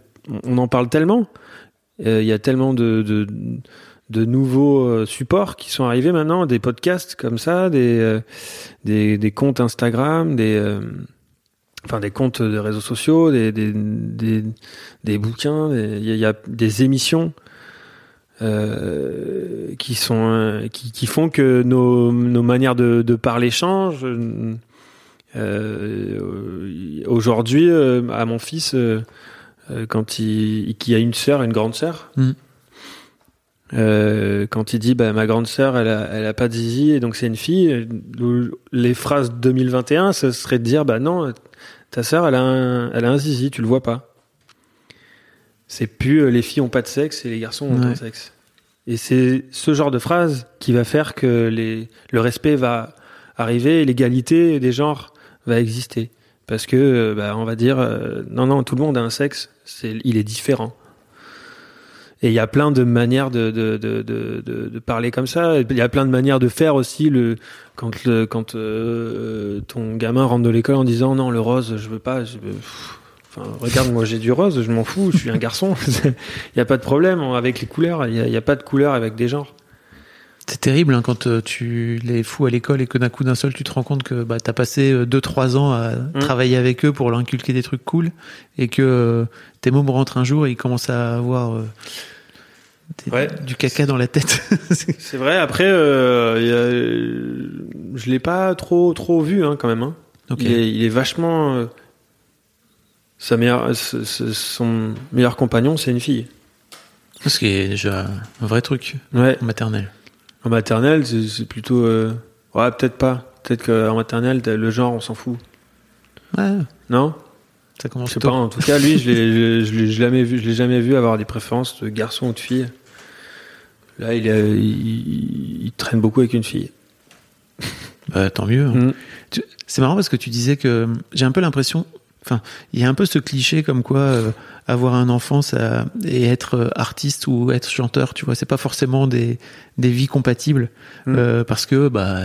on en parle tellement. Il y a tellement de, de, de nouveaux supports qui sont arrivés maintenant, des podcasts comme ça, des, des, des comptes Instagram, des, enfin des comptes de réseaux sociaux, des, des, des, des bouquins, il y, a- des émissions. euh, qui sont euh, qui, qui font que nos, nos manières de, de parler changent euh, aujourd'hui, euh, à mon fils, quand il, qui a une sœur, une grande sœur, Mm. euh, quand il dit bah, ma grande sœur, elle a, elle a pas de zizi et donc c'est une fille, les phrases 2021, ce serait de dire bah non, ta sœur, elle a un, elle a un zizi, tu le vois pas. C'est plus euh, les filles ont pas de sexe et les garçons ont Ouais. un sexe. Et c'est ce genre de phrase qui va faire que les, le respect va arriver et l'égalité des genres va exister. Parce que, euh, bah, on va dire, euh, non, non, tout le monde a un sexe, c'est, il est différent. Et il y a plein de manières de, de, de, parler comme ça. Il y a plein de manières de faire aussi. Le, quand le, quand euh, ton gamin rentre de l'école en disant non, le rose, je veux pas. Je veux, enfin, regarde, moi j'ai du rose, je m'en fous, je suis un garçon. Il n'y a pas de problème avec les couleurs. Il n'y a, a pas de couleur avec des genres. C'est terrible hein, quand euh, tu les fous à l'école et que d'un coup d'un seul tu te rends compte que bah, t'as passé 2-3 ans à Mm. travailler avec eux pour leur inculquer des trucs cool et que euh, tes mômes rentrent un jour et ils commencent à avoir euh, des- Ouais. du caca dans la tête. C'est vrai. Après, euh, y a- je l'ai pas trop trop vu hein, quand même. hein. Il, est, il est vachement. euh, sa meilleure, son meilleur compagnon, c'est une fille. Ce qui est déjà un vrai truc Ouais. maternelle. En maternelle, c'est plutôt. euh, Ouais, peut-être pas. Peut-être qu'en maternelle, le genre, on s'en fout. Ouais, Non? Ça commence Je sais pas. En tout cas, lui, je l'ai- je je l'ai jamais vu. Je l'ai jamais vu avoir des préférences de garçon ou de fille. Là, il, il traîne beaucoup avec une fille. Bah, tant mieux. hein. Mm. C'est marrant parce que tu disais que j'ai un peu l'impression, enfin, il y a un peu ce cliché comme quoi euh, avoir un enfant ça, et être euh, artiste ou être chanteur, tu vois, c'est pas forcément des, des vies compatibles Mm. euh, parce que, bah,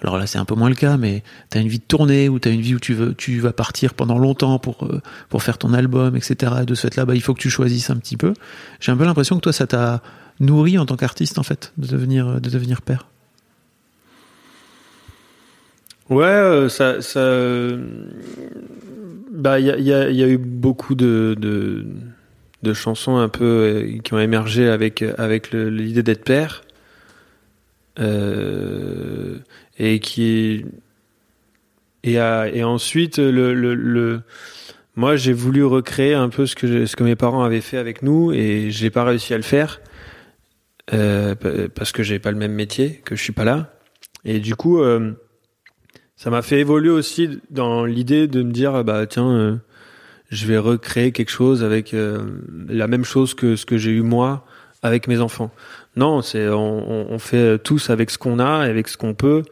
alors là c'est un peu moins le cas, mais t'as une vie de tournée ou t'as une vie où tu veux, tu vas partir pendant longtemps pour euh, pour faire ton album, etc. Et de ce fait-là, bah, il faut que tu choisisses un petit peu. J'ai un peu l'impression que toi ça t'a nourri en tant qu'artiste en fait de devenir de devenir père. Ouais, ça, ça, bah, il y a, eu beaucoup de, de, chansons un peu euh, qui ont émergé avec avec le- l'idée d'être père, euh, et qui et, ensuite le, le, moi j'ai voulu recréer un peu ce que ce que mes parents avaient fait avec nous et j'ai pas réussi à le faire euh, pa- parce que j'ai pas le même métier, que je suis pas là, et du coup. euh, ça m'a fait évoluer aussi dans l'idée de me dire bah tiens euh, je vais recréer quelque chose avec euh, la même chose que ce que j'ai eu moi avec mes enfants. Non c'est on, fait tous avec ce qu'on a avec ce qu'on peut.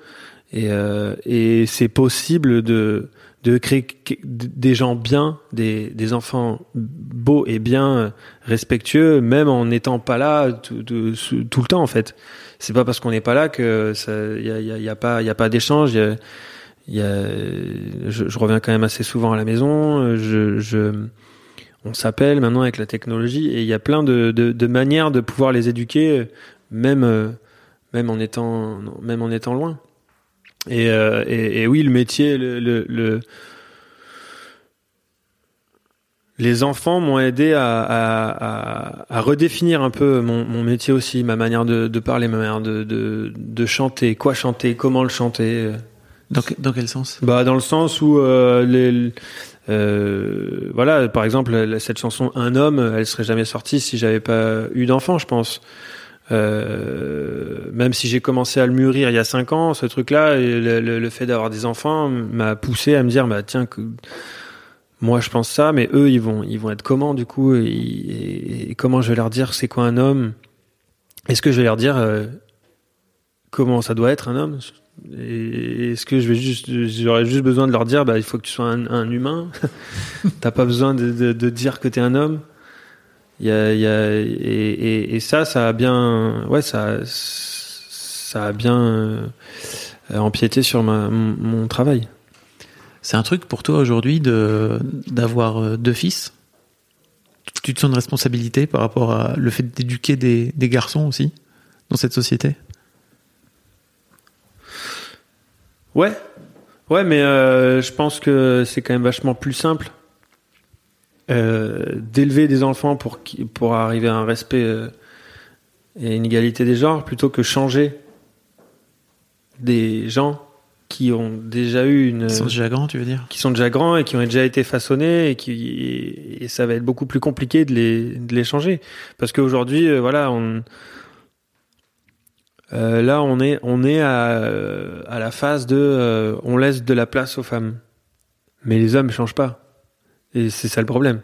Et, euh, et c'est possible de de créer des gens bien des, des enfants beaux et bien respectueux même en n'étant pas là tout, le temps en fait. C'est pas parce qu'on n'est pas là que ça y a, pas y a pas d'échange je, reviens quand même assez souvent à la maison. On s'appelle maintenant avec la technologie et il y a plein de, manières de pouvoir les éduquer, même en étant loin. Et, euh, oui, le métier, le, le, le- les enfants m'ont aidé à, redéfinir un peu mon, métier aussi, ma manière de, parler, ma manière de chanter, quoi chanter, comment le chanter. Dans, que- dans quel sens? Bah dans le sens où euh, euh, voilà par exemple cette chanson un homme elle serait jamais sortie si j'avais pas eu d'enfant je pense. Euh, même si j'ai commencé à le mûrir il y a cinq ans ce truc là le, fait d'avoir des enfants m'a poussé à me dire bah tiens moi je pense ça, mais eux ils vont ils vont être comment du coup et, comment je vais leur dire c'est quoi un homme? Est-ce que je vais leur dire comment ça doit être un homme? Et Est-ce que je vais juste j'aurais juste besoin de leur dire bah il faut que tu sois un, un humain. T'as pas besoin de, dire que t'es un homme. Y y a et, ça ça a bien ouais ça ça a bien euh, empiété sur mon, travail. C'est un truc pour toi aujourd'hui de d'avoir euh, deux fils? Tu te sens une responsabilité par rapport à le fait d'éduquer des garçons aussi dans cette société? Ouais, ouais, mais euh, je pense que c'est quand même vachement plus simple euh, d'élever des enfants pour qui- pour arriver à un respect euh, et une égalité des genres plutôt que changer des gens qui ont déjà eu une Ils sont déjà grands, tu veux dire? qui sont déjà grands et qui ont déjà été façonnés et qui et ça va être beaucoup plus compliqué de les de les changer. Parce qu'aujourd'hui voilà on euh, là on est on est à euh, à la phase de euh, on laisse de la place aux femmes mais les hommes changent pas et c'est ça le problème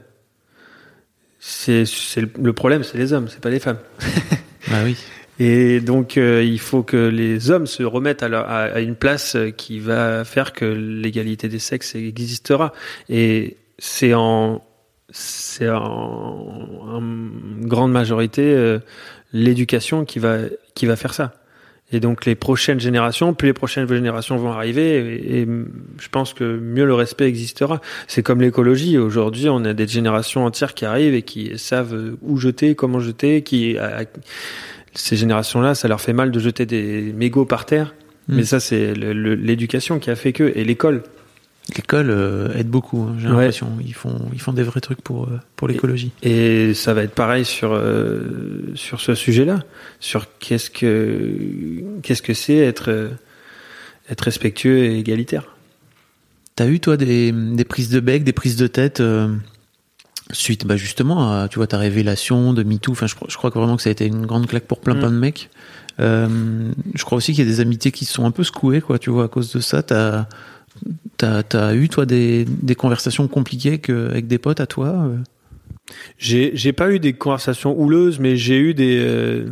c'est c'est le- problème c'est les hommes c'est pas les femmes Bah oui. et donc, euh, il faut que les hommes se remettent à, leur- à, à une place euh, qui va faire que l'égalité des sexes existera. Et c'est en, c'est en, en grande majorité euh, l'éducation qui va, qui va faire ça. Et donc, les prochaines générations, plus les prochaines générations vont arriver, et, et je pense que mieux le respect existera. C'est comme l'écologie. Aujourd'hui, on a des générations entières qui arrivent et qui savent où jeter, comment jeter, qui à- ces générations-là, ça leur fait mal de jeter des mégots par terre. Mm. Mais ça, c'est l'éducation qui a fait que, et l'école. L'école euh, aide beaucoup, hein, j'ai Ouais. l'impression. Ils font, ils font des vrais trucs pour, euh, pour l'écologie. Et ça va être pareil sur euh, sur ce sujet-là, sur qu'est-ce que qu'est-ce que c'est être être respectueux et égalitaire. T'as eu, toi, des, des prises de bec, des prises de tête euh, suite, bah, justement, à tu vois, ta révélation de MeToo Enfin, je, crois- je crois que vraiment que ça a été une grande claque pour plein, Mm. plein de mecs. Euh, je crois aussi qu'il y a des amitiés qui se sont un peu secouées, quoi, tu vois, à cause de ça. T'as t'as t'as eu, toi, des, des conversations compliquées que, avec des potes à toi euh J'ai pas eu des conversations houleuses, mais j'ai eu des euh,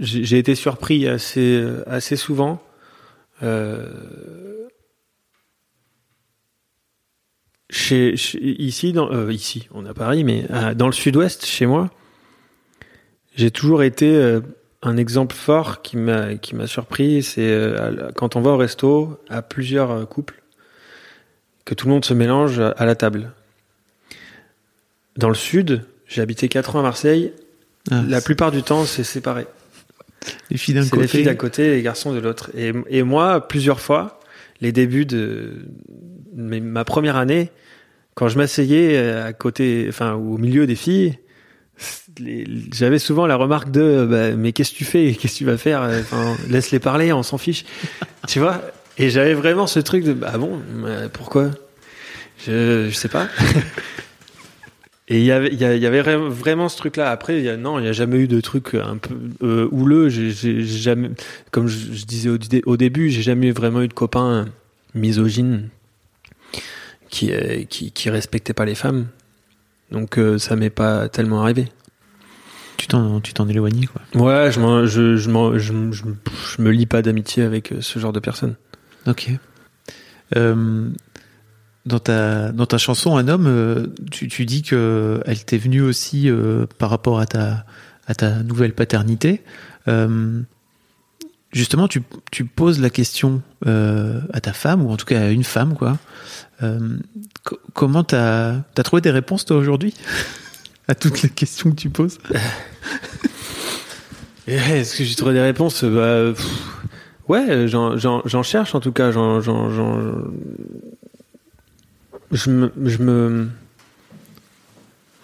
j'ai été surpris assez assez souvent. Euh, chez, ici dans ici on à Paris, mais dans le Sud-Ouest chez moi, j'ai toujours été un exemple fort qui m'a qui m'a surpris. C'est euh, quand on va au resto à plusieurs euh, couples que tout le monde se mélange à- la table. Dans le sud, j'ai habité 4 ans à Marseille. Ah, La plupart du temps, c'est séparé. Les filles d'un C'est les filles côté. d'un côté les garçons de l'autre. Et, et moi, plusieurs fois, les débuts de ma première année, quand je m'asseyais à côté, enfin, au milieu des filles, les- j'avais souvent la remarque de bah, mais qu'est-ce que tu fais? Qu'est-ce que tu vas faire? Enfin, laisse-les parler on s'en fiche. Tu vois? Et j'avais vraiment ce truc de bah bon euh, pourquoi? Je, je sais pas. Et il y avait il y avait vra- vraiment ce truc là après il y a, non il y a jamais eu de truc un peu euh, houleux. J'ai jamais comme je, je disais au, au début j'ai jamais vraiment eu de copains misogynes qui euh, qui qui respectaient pas les femmes donc euh, ça m'est pas tellement arrivé Tu t'en tu t'en éloignes, quoi. Ouais, je, m'en- je, je, m'en- je, me lie pas d'amitié avec euh, ce genre de personnes. Ok. Euh, dans ta dans ta chanson Un homme, tu, tu dis que elle t'est venue aussi euh, par rapport à ta à ta nouvelle paternité. Euh, justement, tu, tu poses la question euh, à ta femme ou en tout cas à une femme, quoi. Euh, co- comment t'as as trouvé des réponses toi aujourd'hui? À toutes les questions que tu poses Et Est-ce que j'ai trouvé des réponses? Bah, pff, Ouais, j'en- cherche en tout cas. J'en- je me, je me,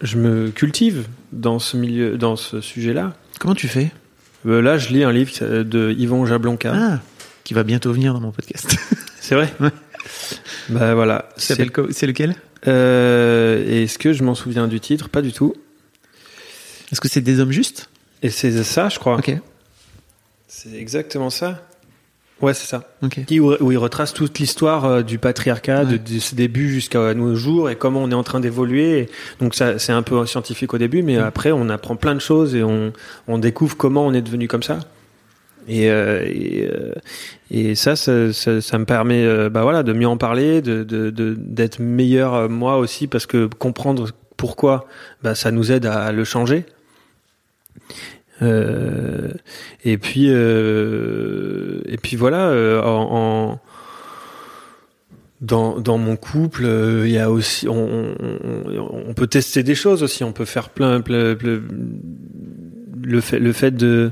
je me cultive dans ce milieu, dans ce sujet-là. Comment tu fais? Euh, là, je lis un livre euh, de Yvon Jablonka. Ah, qui va bientôt venir dans mon podcast. C'est vrai. Ouais. Bah voilà. C'est lequel? Euh, Est-ce que je m'en souviens du titre? Pas du tout. Est-ce que c'est des hommes justes? Et c'est ça, je crois. Ok. C'est exactement ça. Ouais, c'est ça. Qui- Où, où il retrace toute l'histoire euh, du patriarcat, de, Ouais. de ses débuts jusqu'à nos jours et comment on est en train d'évoluer. Donc ça, c'est un peu scientifique au début, mais après on apprend plein de choses et on, on découvre comment on est devenu comme ça. Et, euh, et, euh, et ça, ça, ça, ça me permet, bah voilà, de mieux en parler, de de- de- d'être meilleur moi aussi, parce que comprendre pourquoi, bah ça nous aide à le changer. Euh, et puis euh, et puis voilà euh, en, dans dans mon couple il y a aussi on, peut tester des choses aussi on peut faire plein, plein, le fait le fait de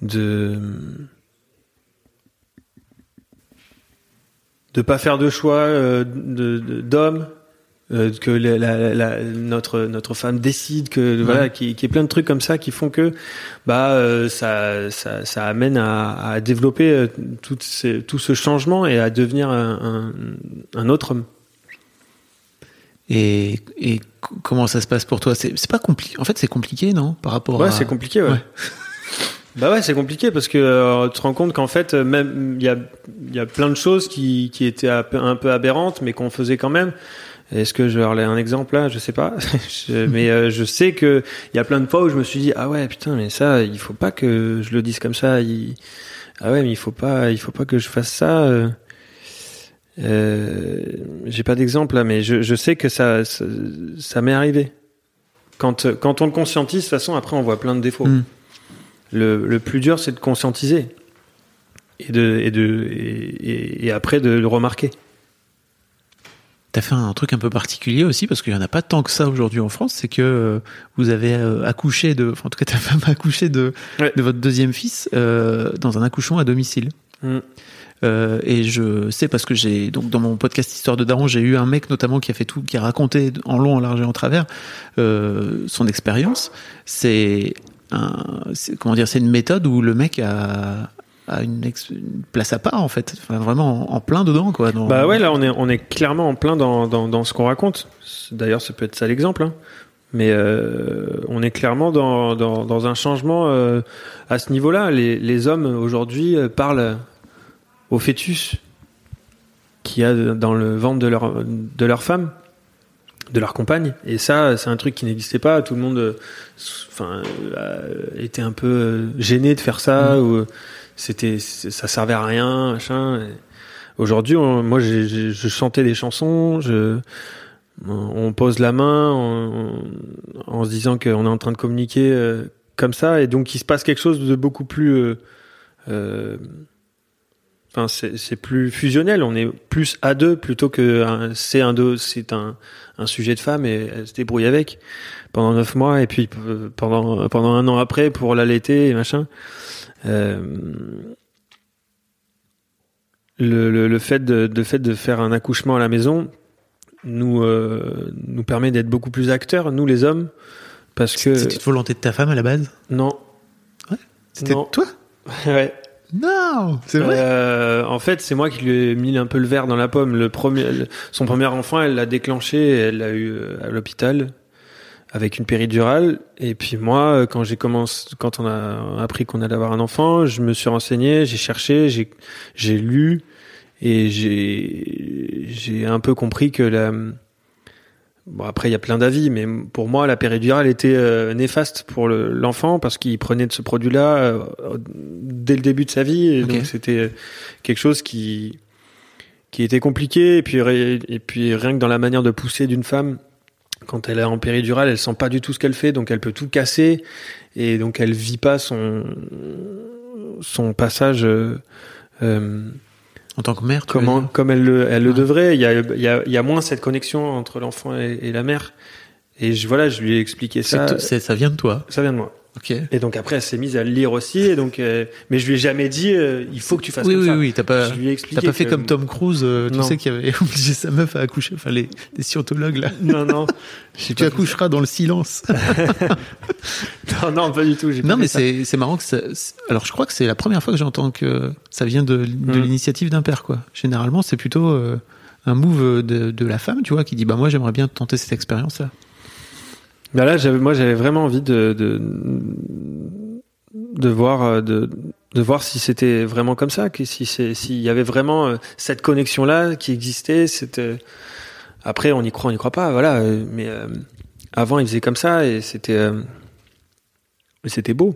de de pas faire de choix d'homme euh, que la, la- la- notre notre femme décide que voilà qui qui est plein de trucs comme ça qui font que bah euh, ça, ça ça amène à, à développer euh, tout, ces- tout ce changement et à devenir un, un, un autre homme. Et, comment ça se passe pour toi? C'est pas compliqué. En fait, c'est compliqué, non? Par rapport à. Ouais, c'est compliqué. Ouais. Ouais. bah ouais, c'est compliqué parce que euh, tu te rends compte qu'en fait, même il y a y a plein de choses qui qui étaient un peu aberrantes, mais qu'on faisait quand même. Est-ce que je vais un exemple là? Je sais pas. Je- mais euh, je sais que il y a plein de fois où je me suis dit ah ouais putain mais ça il faut pas que je le dise comme ça. Il... Ah ouais mais il faut pas il faut pas que je fasse ça. euh. Euh, J'ai pas d'exemple là, mais je, je sais que ça ça, ça m'est arrivé. Quand quand on le conscientise, de toute façon après on voit plein de défauts. Mm. Le, le plus dur c'est de conscientiser et de et de et, et- et après de le remarquer. T'as fait un truc un peu particulier aussi parce qu'il y en a pas tant que ça aujourd'hui en France. C'est que euh, vous avez euh, accouché de, enfin, en tout cas ta femme a accouché de Ouais. de votre deuxième fils euh, dans un accouchement à domicile. Mm. Euh, et je sais parce que j'ai donc dans mon podcast Histoire de Daron, j'ai eu un mec notamment qui a fait tout, qui a raconté en long, en large et en travers euh, son expérience. C'est un, c'est- comment dire, c'est une méthode où le mec a, une, place à part en fait, enfin, vraiment en, en plein dedans quoi. dans- Bah ouais, là on est on est clairement en plein dans dans, dans ce qu'on raconte. D'ailleurs, ça peut être ça l'exemple. Hein. Mais euh, on est clairement dans, dans, dans un changement euh, à ce niveau-là. Les, les hommes aujourd'hui euh, parlent au fœtus qu'il y a dans le ventre de leur, de leur femme, de leur compagne. Et ça, c'est un truc qui n'existait pas. Tout le monde enfin, euh, était un peu gêné de faire ça. Ou, euh, c'était, ça servait à rien, machin. Aujourd'hui, moi, je chantais des chansons. On pose la main en, se disant qu'on est en train de communiquer euh, comme ça, et donc il se passe quelque chose de beaucoup plus. euh, euh, c'est plus fusionnel. On est plus à deux plutôt que c'est un deux, c'est un, sujet de femme et elle se débrouille avec pendant neuf mois et puis pendant pendant un an après pour l'allaiter et machin. Euh, le, le, le fait de, de fait de faire un accouchement à la maison nous euh, nous permet d'être beaucoup plus acteurs nous les hommes parce que C'était une volonté de ta femme à la base? Non. C'était toi? Ouais. Non, c'est vrai. Euh, en fait, c'est moi qui lui ai mis un peu le verre dans la pomme. Le premier, son premier enfant, elle l'a déclenché, elle l'a eu à l'hôpital avec une péridurale. Et puis moi, euh, quand j'ai commencé, quand on a appris qu'on allait avoir un enfant, je me suis renseigné, j'ai cherché, j'ai, j'ai lu et j'ai, j'ai un peu compris que la, Bon après il y a plein d'avis, mais pour moi la péridurale était euh, néfaste pour le- l'enfant parce qu'il prenait de ce produit-là euh, dès le début de sa vie. Et donc c'était quelque chose qui qui était compliqué. Et puis et puis rien que dans la manière de pousser d'une femme quand elle est en péridurale, elle sent pas du tout ce qu'elle fait, donc elle peut tout casser et donc elle vit pas son son passage euh, euh, En tant que mère, tu comment, comme elle le, elle le Ouais. devrait. Il y a, il y, a, il y a moins cette connexion entre l'enfant et, et la mère. Et je, voilà, je lui ai expliqué ça. ça vient de toi. Ça vient de moi. Et donc après, elle s'est mise à le lire aussi. Et donc, euh, mais je lui ai jamais dit, euh, il faut que tu fasses Oui, comme oui, ça. oui. T'as pas, Je lui ai expliqué t'as pas fait que- comme Tom Cruise, euh, tu sais, qui avait obligé sa meuf à accoucher. Enfin, les, les scientologues là. Non, non. Tu accoucheras dans le silence. Non, non, pas du tout. non, mais c'est, marrant que ça. Alors, je crois que c'est la première fois que j'entends que ça vient de, de Mm. l'initiative d'un père, quoi. Généralement, c'est plutôt un move de, de la femme, tu vois, qui dit bah moi j'aimerais bien tenter cette expérience-là. Bah là, j'avais, moi, j'avais vraiment envie de, de, de voir euh, de de voir si c'était vraiment comme ça, que si c'est s'il y avait vraiment euh, cette connexion là qui existait. C'était après on y croit, on y croit pas, voilà. euh, Mais euh, avant il faisait comme ça et c'était euh, c'était beau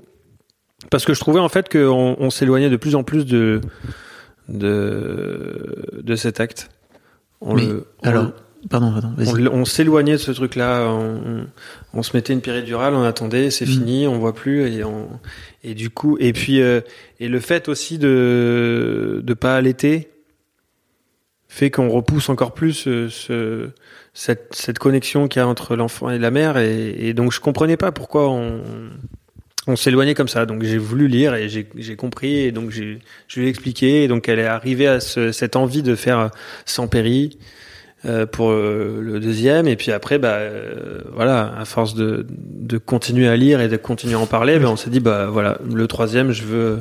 parce que je trouvais en fait qu'on on, s'éloignait de plus en plus de de de cet acte. On Oui. le- on Alors, pardon, pardon, on, s'éloignait de ce truc-là. On, on- on se mettait une péridurale, on attendait, c'est Mm. fini, on voit plus et on et du coup et puis euh, et le fait aussi de de pas allaiter fait qu'on repousse encore plus euh, ce, cette cette connexion qu'il y a entre l'enfant et la mère et, et donc je comprenais pas pourquoi on on s'éloignait comme ça. Donc j'ai voulu lire et j'ai compris et donc j'ai je lui ai expliqué et donc elle est arrivée à ce, cette envie de faire sans péri euh, pour euh, le deuxième. Et puis après bah euh, voilà à force de, continuer à lire et de continuer à en parler ben on s'est dit bah voilà le troisième je veux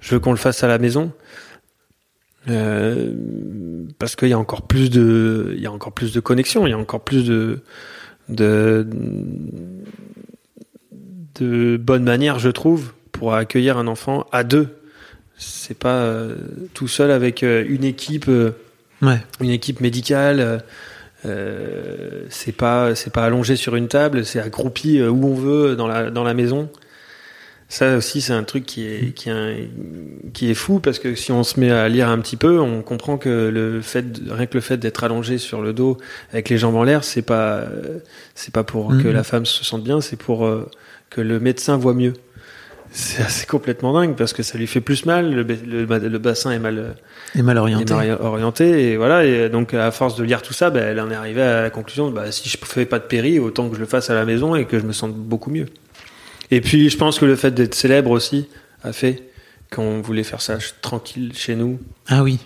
je veux qu'on le fasse à la maison. Parce qu'il y a encore plus de il y a encore plus de connexion il y a encore plus de de de bonne manière je trouve pour accueillir un enfant à deux. C'est pas tout seul avec une équipe Ouais. une équipe médicale. euh, euh, c'est pas c'est pas allongé sur une table, c'est accroupi euh, où on veut dans la dans la maison. Ça aussi c'est un truc qui est qui est qui est fou parce que si on se met à lire un petit peu, on comprend que le fait rien que le fait d'être allongé sur le dos avec les jambes en l'air, c'est pas c'est pas pour que la femme se sente bien, c'est pour euh, que le médecin voit mieux. C'est complètement dingue parce que ça lui fait plus mal, le, ba- le, le bassin est mal Et mal orienté. et voilà et donc à force de lire tout ça ben, elle en est arrivée à la conclusion bah, si je fais pas de péri autant que je le fasse à la maison et que je me sente beaucoup mieux et puis je pense que le fait d'être célèbre aussi a fait qu'on voulait faire ça tranquille chez nous Ah oui.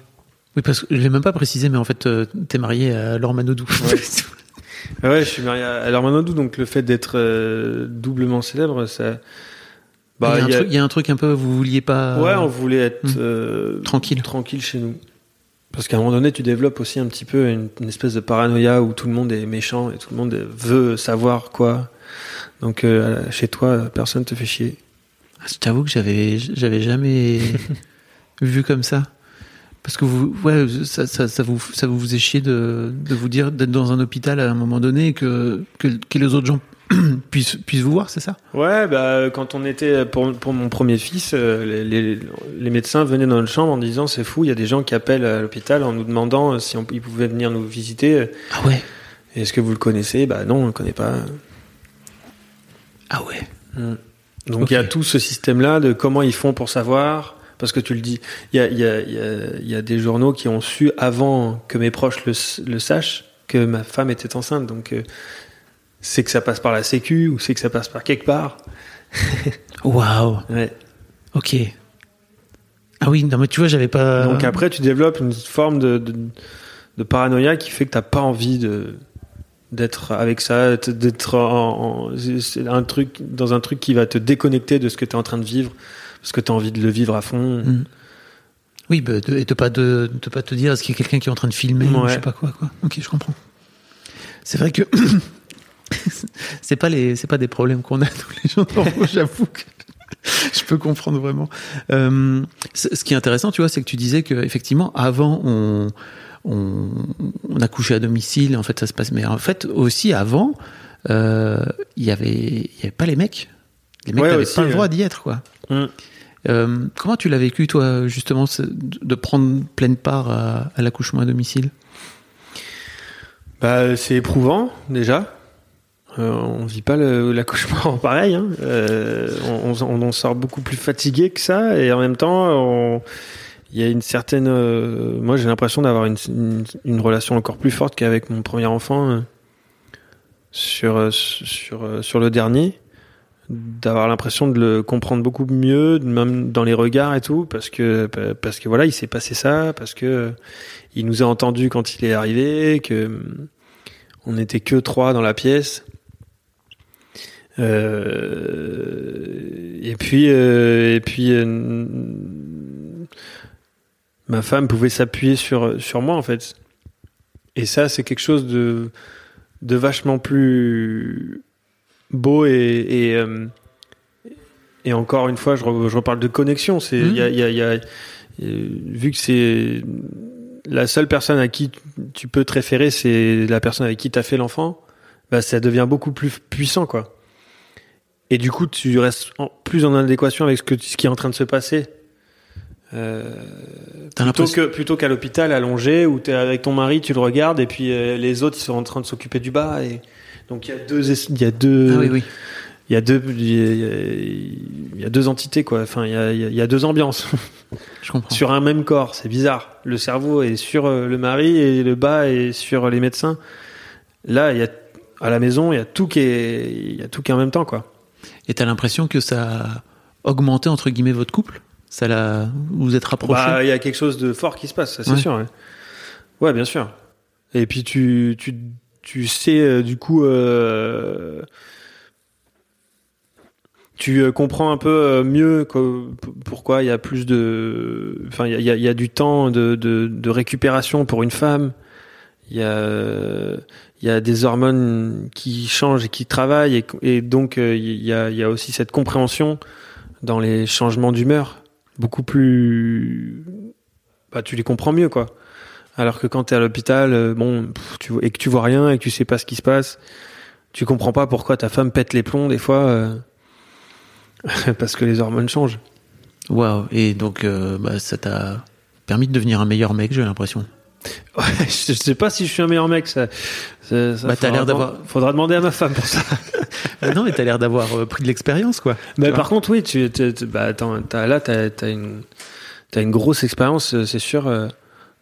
Oui, parce que je l'ai même pas précisé, mais en fait, euh, t'es marié à Laure Manodou. Ouais. ouais je suis marié à alors Manodou donc le fait d'être euh, doublement célèbre ça bah, il, y a un a- truc, il y a un truc un peu, vous vouliez pas. ouais on voulait être Hmm. euh, Tranquille. tranquille chez nous parce qu'à un moment donné, tu développes aussi un petit peu une, une espèce de paranoïa où tout le monde est méchant et tout le monde veut savoir quoi. Donc euh, chez toi, personne te fait chier. Ah, Je t'avoue que j'avais, j'avais jamais vu comme ça. Parce que vous, ouais, ça, ça, ça vous, ça vous faisait chier de, de vous dire d'être dans un hôpital à un moment donné et que, que, que les autres gens puissent, puissent vous voir, c'est ça? Ouais, bah quand on était pour, pour mon premier fils, euh, les, les, les médecins venaient dans notre chambre en disant c'est fou, il y a des gens qui appellent à l'hôpital en nous demandant si on, ils pouvaient venir nous visiter. Ah ouais? Est-ce que vous le connaissez? Bah non, on le connaît pas. Ah ouais? Donc Ok. il y a tout ce système-là de comment ils font pour savoir. Parce que tu le dis, il y a, il y, a, il y, a, y a des journaux qui ont su avant que mes proches le, le sachent que ma femme était enceinte. Donc euh, c'est que ça passe par la Sécu ou c'est que ça passe par quelque part. Waouh. Ouais. Ok. Ah oui, non mais tu vois, j'avais pas. Donc après, tu développes une forme de, de, de paranoïa qui fait que t'as pas envie de d'être avec ça, d'être en, en- c'est un truc dans un truc qui va te déconnecter de ce que tu es en train de vivre parce que tu as envie de le vivre à fond. Mm. Oui, bah, de, et de pas de, de pas te dire est-ce qu'il y a quelqu'un qui est en train de filmer ou je sais pas quoi quoi. Ok, je comprends. C'est vrai que c'est pas les c'est pas des problèmes qu'on a tous les gens j'avoue que je peux comprendre vraiment. Euh, ce qui est intéressant, tu vois, c'est que tu disais que effectivement avant on on, on accouchait à domicile, en fait ça se passe, mais en fait aussi avant euh, il y avait il y avait pas les mecs, les mecs Ouais, n'avaient pas le droit ouais. d'y être quoi. Mm. Euh, comment tu l'as vécu, toi, justement, de prendre pleine part à, à l'accouchement à domicile? Bah, c'est éprouvant déjà. Euh, on vit pas l'accouchement pareil. Hein. Euh, on, on- en sort beaucoup plus fatigué que ça, et en même temps, il y a une certaine. euh, moi, j'ai l'impression d'avoir une, une, relation encore plus forte qu'avec mon premier enfant euh, sur euh, sur euh, sur le dernier. D'avoir l'impression de le comprendre beaucoup mieux, même dans les regards et tout, parce que parce que voilà, il s'est passé ça, parce que il nous a entendus quand il est arrivé, que on n'était que trois dans la pièce. Euh, et puis, euh, et puis, euh, ma femme pouvait s'appuyer sur sur moi en fait. Et ça, c'est quelque chose de de vachement plus beau et et, euh, et encore une fois, je, re- je reparle de connexion. C'est il Mhm. y a, y a- il y a- vu que c'est la seule personne à qui tu peux te référer, c'est la personne avec qui t'as fait l'enfant. Bah, ça devient beaucoup plus puissant, quoi. Et du coup, tu restes en- plus en adéquation avec ce que ce qui est en train de se passer. Euh, plutôt que plutôt qu'à l'hôpital allongé où t'es avec ton mari, tu le regardes et puis euh, les autres ils sont en train de s'occuper du bas et donc il y a deux il y a deux Ah oui, oui. il y a deux il y a, deux entités quoi enfin il y a, il y deux ambiances Je comprends. sur un même corps c'est bizarre le cerveau est sur euh, le mari et le bas est sur les médecins là il y a à la maison il y a tout qui est il y a tout qui est en même temps quoi Et t'as l'impression que ça a augmenté entre guillemets votre couple? Ça l'a. Vous vous êtes rapprochés? Bah, il y a quelque chose de fort qui se passe, ça, c'est Ouais. sûr. Ouais. Ouais, bien sûr. Et puis tu tu tu sais euh, du coup euh, tu euh, comprends un peu mieux que- pourquoi il y a plus de enfin il y a, y a- y a du temps de, de de récupération pour une femme. Il y a y a des hormones qui changent et qui travaillent et, donc euh, il y a y a aussi cette compréhension dans les changements d'humeur beaucoup plus bah tu les comprends mieux quoi alors que quand t'es à l'hôpital euh, bon tu et que tu vois rien et que tu sais pas ce qui se passe tu comprends pas pourquoi ta femme pète les plombs des fois euh, parce que les hormones changent Waouh. Et donc, euh, bah, ça t'a permis de devenir un meilleur mec, j'ai l'impression. Ouais, je sais pas si je suis un meilleur mec ça, ça, ça Bah, t'as faudra l'air deman- d'avoir- faudra demander à ma femme pour ça Ah non, mais t'as l'air d'avoir euh, pris de l'expérience, quoi. Mais par contre, oui, tu, tu- tu- bah, attends, t'as, là, t'as, une, grosse expérience, euh, c'est sûr, euh,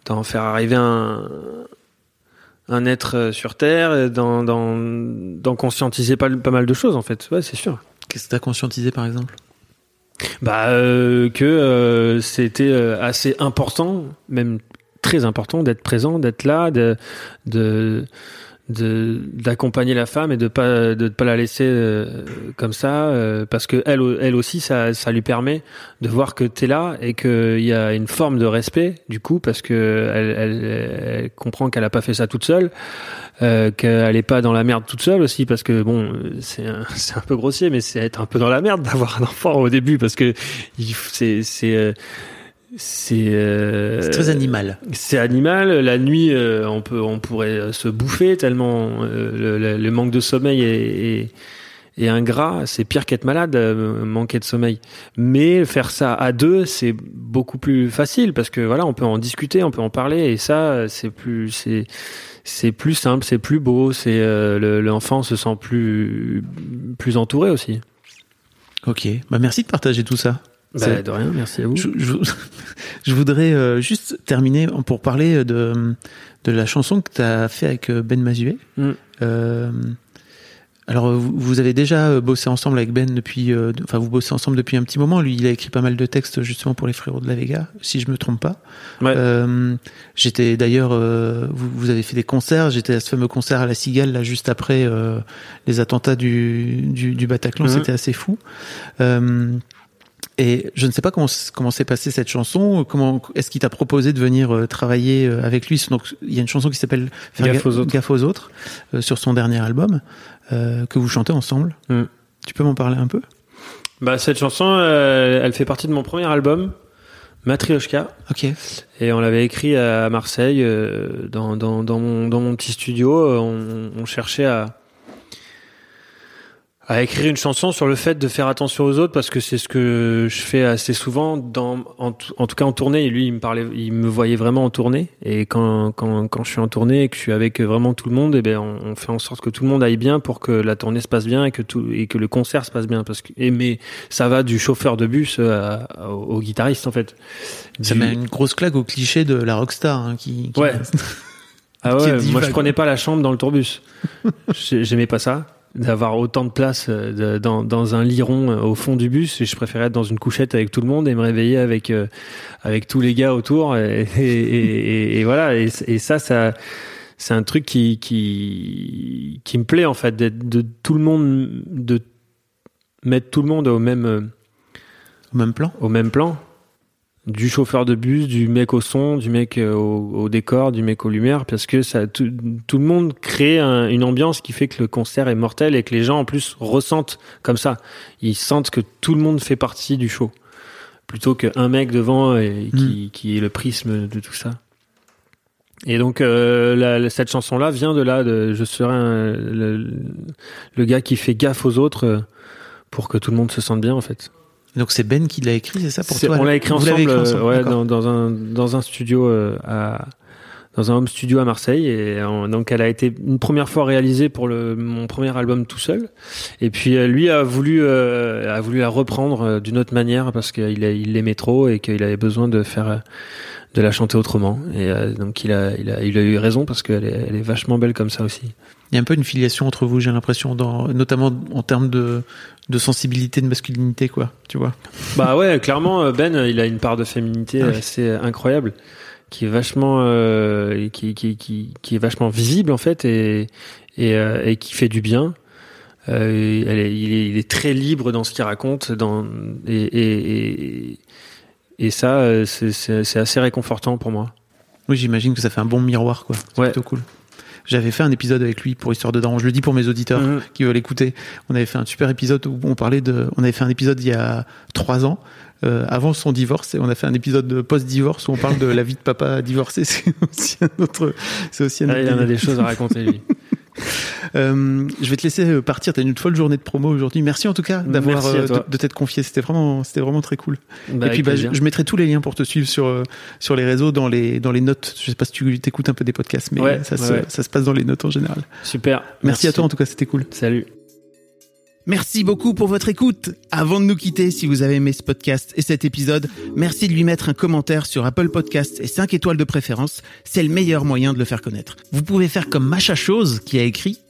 d'en faire arriver un, un être euh, sur Terre, d'en, conscientiser pas, pas mal de choses, en fait. Ouais, c'est sûr. Qu'est-ce que t'as conscientisé, par exemple? Bah, euh, que c'était assez important, même très important, d'être présent, d'être là, de, de, d'accompagner la femme et de pas de pas la laisser euh, comme ça euh, parce que elle elle aussi ça ça lui permet de voir que t'es là et qu'il y a une forme de respect du coup parce que elle, elle, elle comprend qu'elle a pas fait ça toute seule euh, qu'elle est pas dans la merde toute seule aussi parce que bon c'est c'est un peu grossier mais c'est être un peu dans la merde d'avoir un enfant au début parce que il c'est c'est euh, c'est euh, très animal. c'est animal. La nuit, euh, on peut, on pourrait euh, se bouffer tellement euh, le, le- le manque de sommeil est, est, est ingrat. C'est pire qu'être malade, euh, manquer de sommeil. Mais faire ça à deux, c'est beaucoup plus facile parce que voilà, on peut en discuter, on peut en parler, et ça, c'est plus, c'est, c'est plus simple, c'est plus beau. C'est euh, le- l'enfant se sent plus, plus entouré aussi. Ok. Bah, merci de partager tout ça. Bah, de rien, merci à vous. Je, je, je voudrais euh, juste terminer pour parler de, de la chanson que tu as fait avec euh, Ben Mazuet. Mm. Euh, alors, vous, vous avez déjà bossé ensemble avec Ben depuis, euh, enfin, vous bossez ensemble depuis un petit moment. Lui, il a écrit pas mal de textes justement pour les frérots de la Vega, si je me trompe pas. Ouais. J'étais d'ailleurs, vous, vous avez fait des concerts. J'étais à ce fameux concert à la Cigale là juste après les attentats du, du, du Bataclan. Mhm. C'était assez fou. Euh, et je ne sais pas comment comment s'est passée cette chanson. Comment est-ce qu'il t'a proposé de venir euh, travailler euh, avec lui? Donc il y a une chanson qui s'appelle Gaffe ga- aux autres. Gaffe aux autres euh, sur son dernier album euh, que vous chantez ensemble. Mm. Tu peux m'en parler un peu? Bah, cette chanson, euh, elle fait partie de mon premier album, Matryoshka. Ok. Et on l'avait écrit à Marseille, dans, dans, dans, mon, dans mon petit studio. On, on cherchait à, à écrire une chanson sur le fait de faire attention aux autres parce que c'est ce que je fais assez souvent dans en, tout- en tout cas en tournée et lui il me parlait il me voyait vraiment en tournée et quand quand quand je suis en tournée et que je suis avec vraiment tout le monde et ben on, on fait en sorte que tout le monde aille bien pour que la tournée se passe bien et que tout et que le concert se passe bien parce que et mais ça va du chauffeur de bus à- à- au, au guitariste en fait Ça Du- met une grosse claque au cliché de la rockstar hein, qui, qui- Ouais. Ah ouais, moi je prenais pas la chambre dans le tourbus. J'ai- J'aimais pas ça, d'avoir autant de place euh, de- dans, dans un lit rond euh, au fond du bus. Et je préférais être dans une couchette avec tout le monde et me réveiller avec euh, avec tous les gars autour. Et, et, et- et voilà. Et, ça, ça c'est un truc qui qui qui me plaît en fait, d'être de tout le monde, de mettre tout le monde au même au même plan? au même plan. Du chauffeur de bus, du mec au son, du mec euh, au, décor, du mec aux lumières, parce que ça, tout, le monde crée une ambiance qui fait que le concert est mortel et que les gens en plus ressentent comme ça. Ils sentent que tout le monde fait partie du show, plutôt qu'un mec devant et qui, mm. qui, est le prisme de tout ça. Et donc euh, cette chanson-là vient de là, de je serai le, le, gars qui fait gaffe aux autres euh, pour que tout le monde se sente bien en fait. Donc c'est Ben qui l'a écrit, c'est ça pour toi On l'a écrit, ensemble, euh, ouais, dans, dans, un dans un studio euh, à dans un home studio à Marseille et donc elle a été une première fois réalisée pour le mon premier album tout seul. Et puis euh, lui a voulu a voulu la reprendre d'une autre manière parce qu'il il l'aimait trop et qu'il avait besoin de faire de la chanter autrement. Et donc il a il a il a eu raison parce qu'elle est, elle est vachement belle comme ça aussi. Il y a un peu une filiation entre vous, j'ai l'impression, dans, notamment en termes de, de sensibilité, de masculinité, quoi. Tu vois Bah ouais, clairement, Ben, il a une part de féminité ah assez incroyable, qui est vachement, euh, qui, qui, qui, qui, est vachement visible en fait et et, euh, et qui fait du bien. Euh, elle est, il, est, il, est, très libre dans ce qu'il raconte, dans et et, et, et ça, euh, c'est assez réconfortant pour moi. Oui, j'imagine que ça fait un bon miroir, quoi. C'est plutôt cool. J'avais fait un épisode avec lui pour Histoire de Daron. Je le dis pour mes auditeurs mhm. qui veulent écouter. On avait fait un super épisode où on parlait de. On avait fait un épisode il y a trois ans. Euh, avant son divorce et on a fait un épisode post-divorce où on parle de la vie de papa divorcé. C'est aussi un autre. C'est aussi un ah, il y en a des choses à raconter lui. Euh, je vais te laisser euh, partir. T'as une folle journée de promo aujourd'hui. Merci en tout cas d'avoir euh, de, t'être confié. C'était vraiment, c'était vraiment très cool. Bah, et puis bah, je, mettrai tous les liens pour te suivre sur sur les réseaux, dans les dans les notes. Je sais pas si tu écoutes un peu des podcasts, mais ça, se, ça se passe dans les notes en général. Super. Merci à toi en tout cas. C'était cool. Salut. Merci beaucoup pour votre écoute. Avant de nous quitter, si vous avez aimé ce podcast et cet épisode, merci de lui mettre un commentaire sur Apple Podcasts et 5 étoiles de préférence. C'est le meilleur moyen de le faire connaître. Vous pouvez faire comme Macha Chose qui a écrit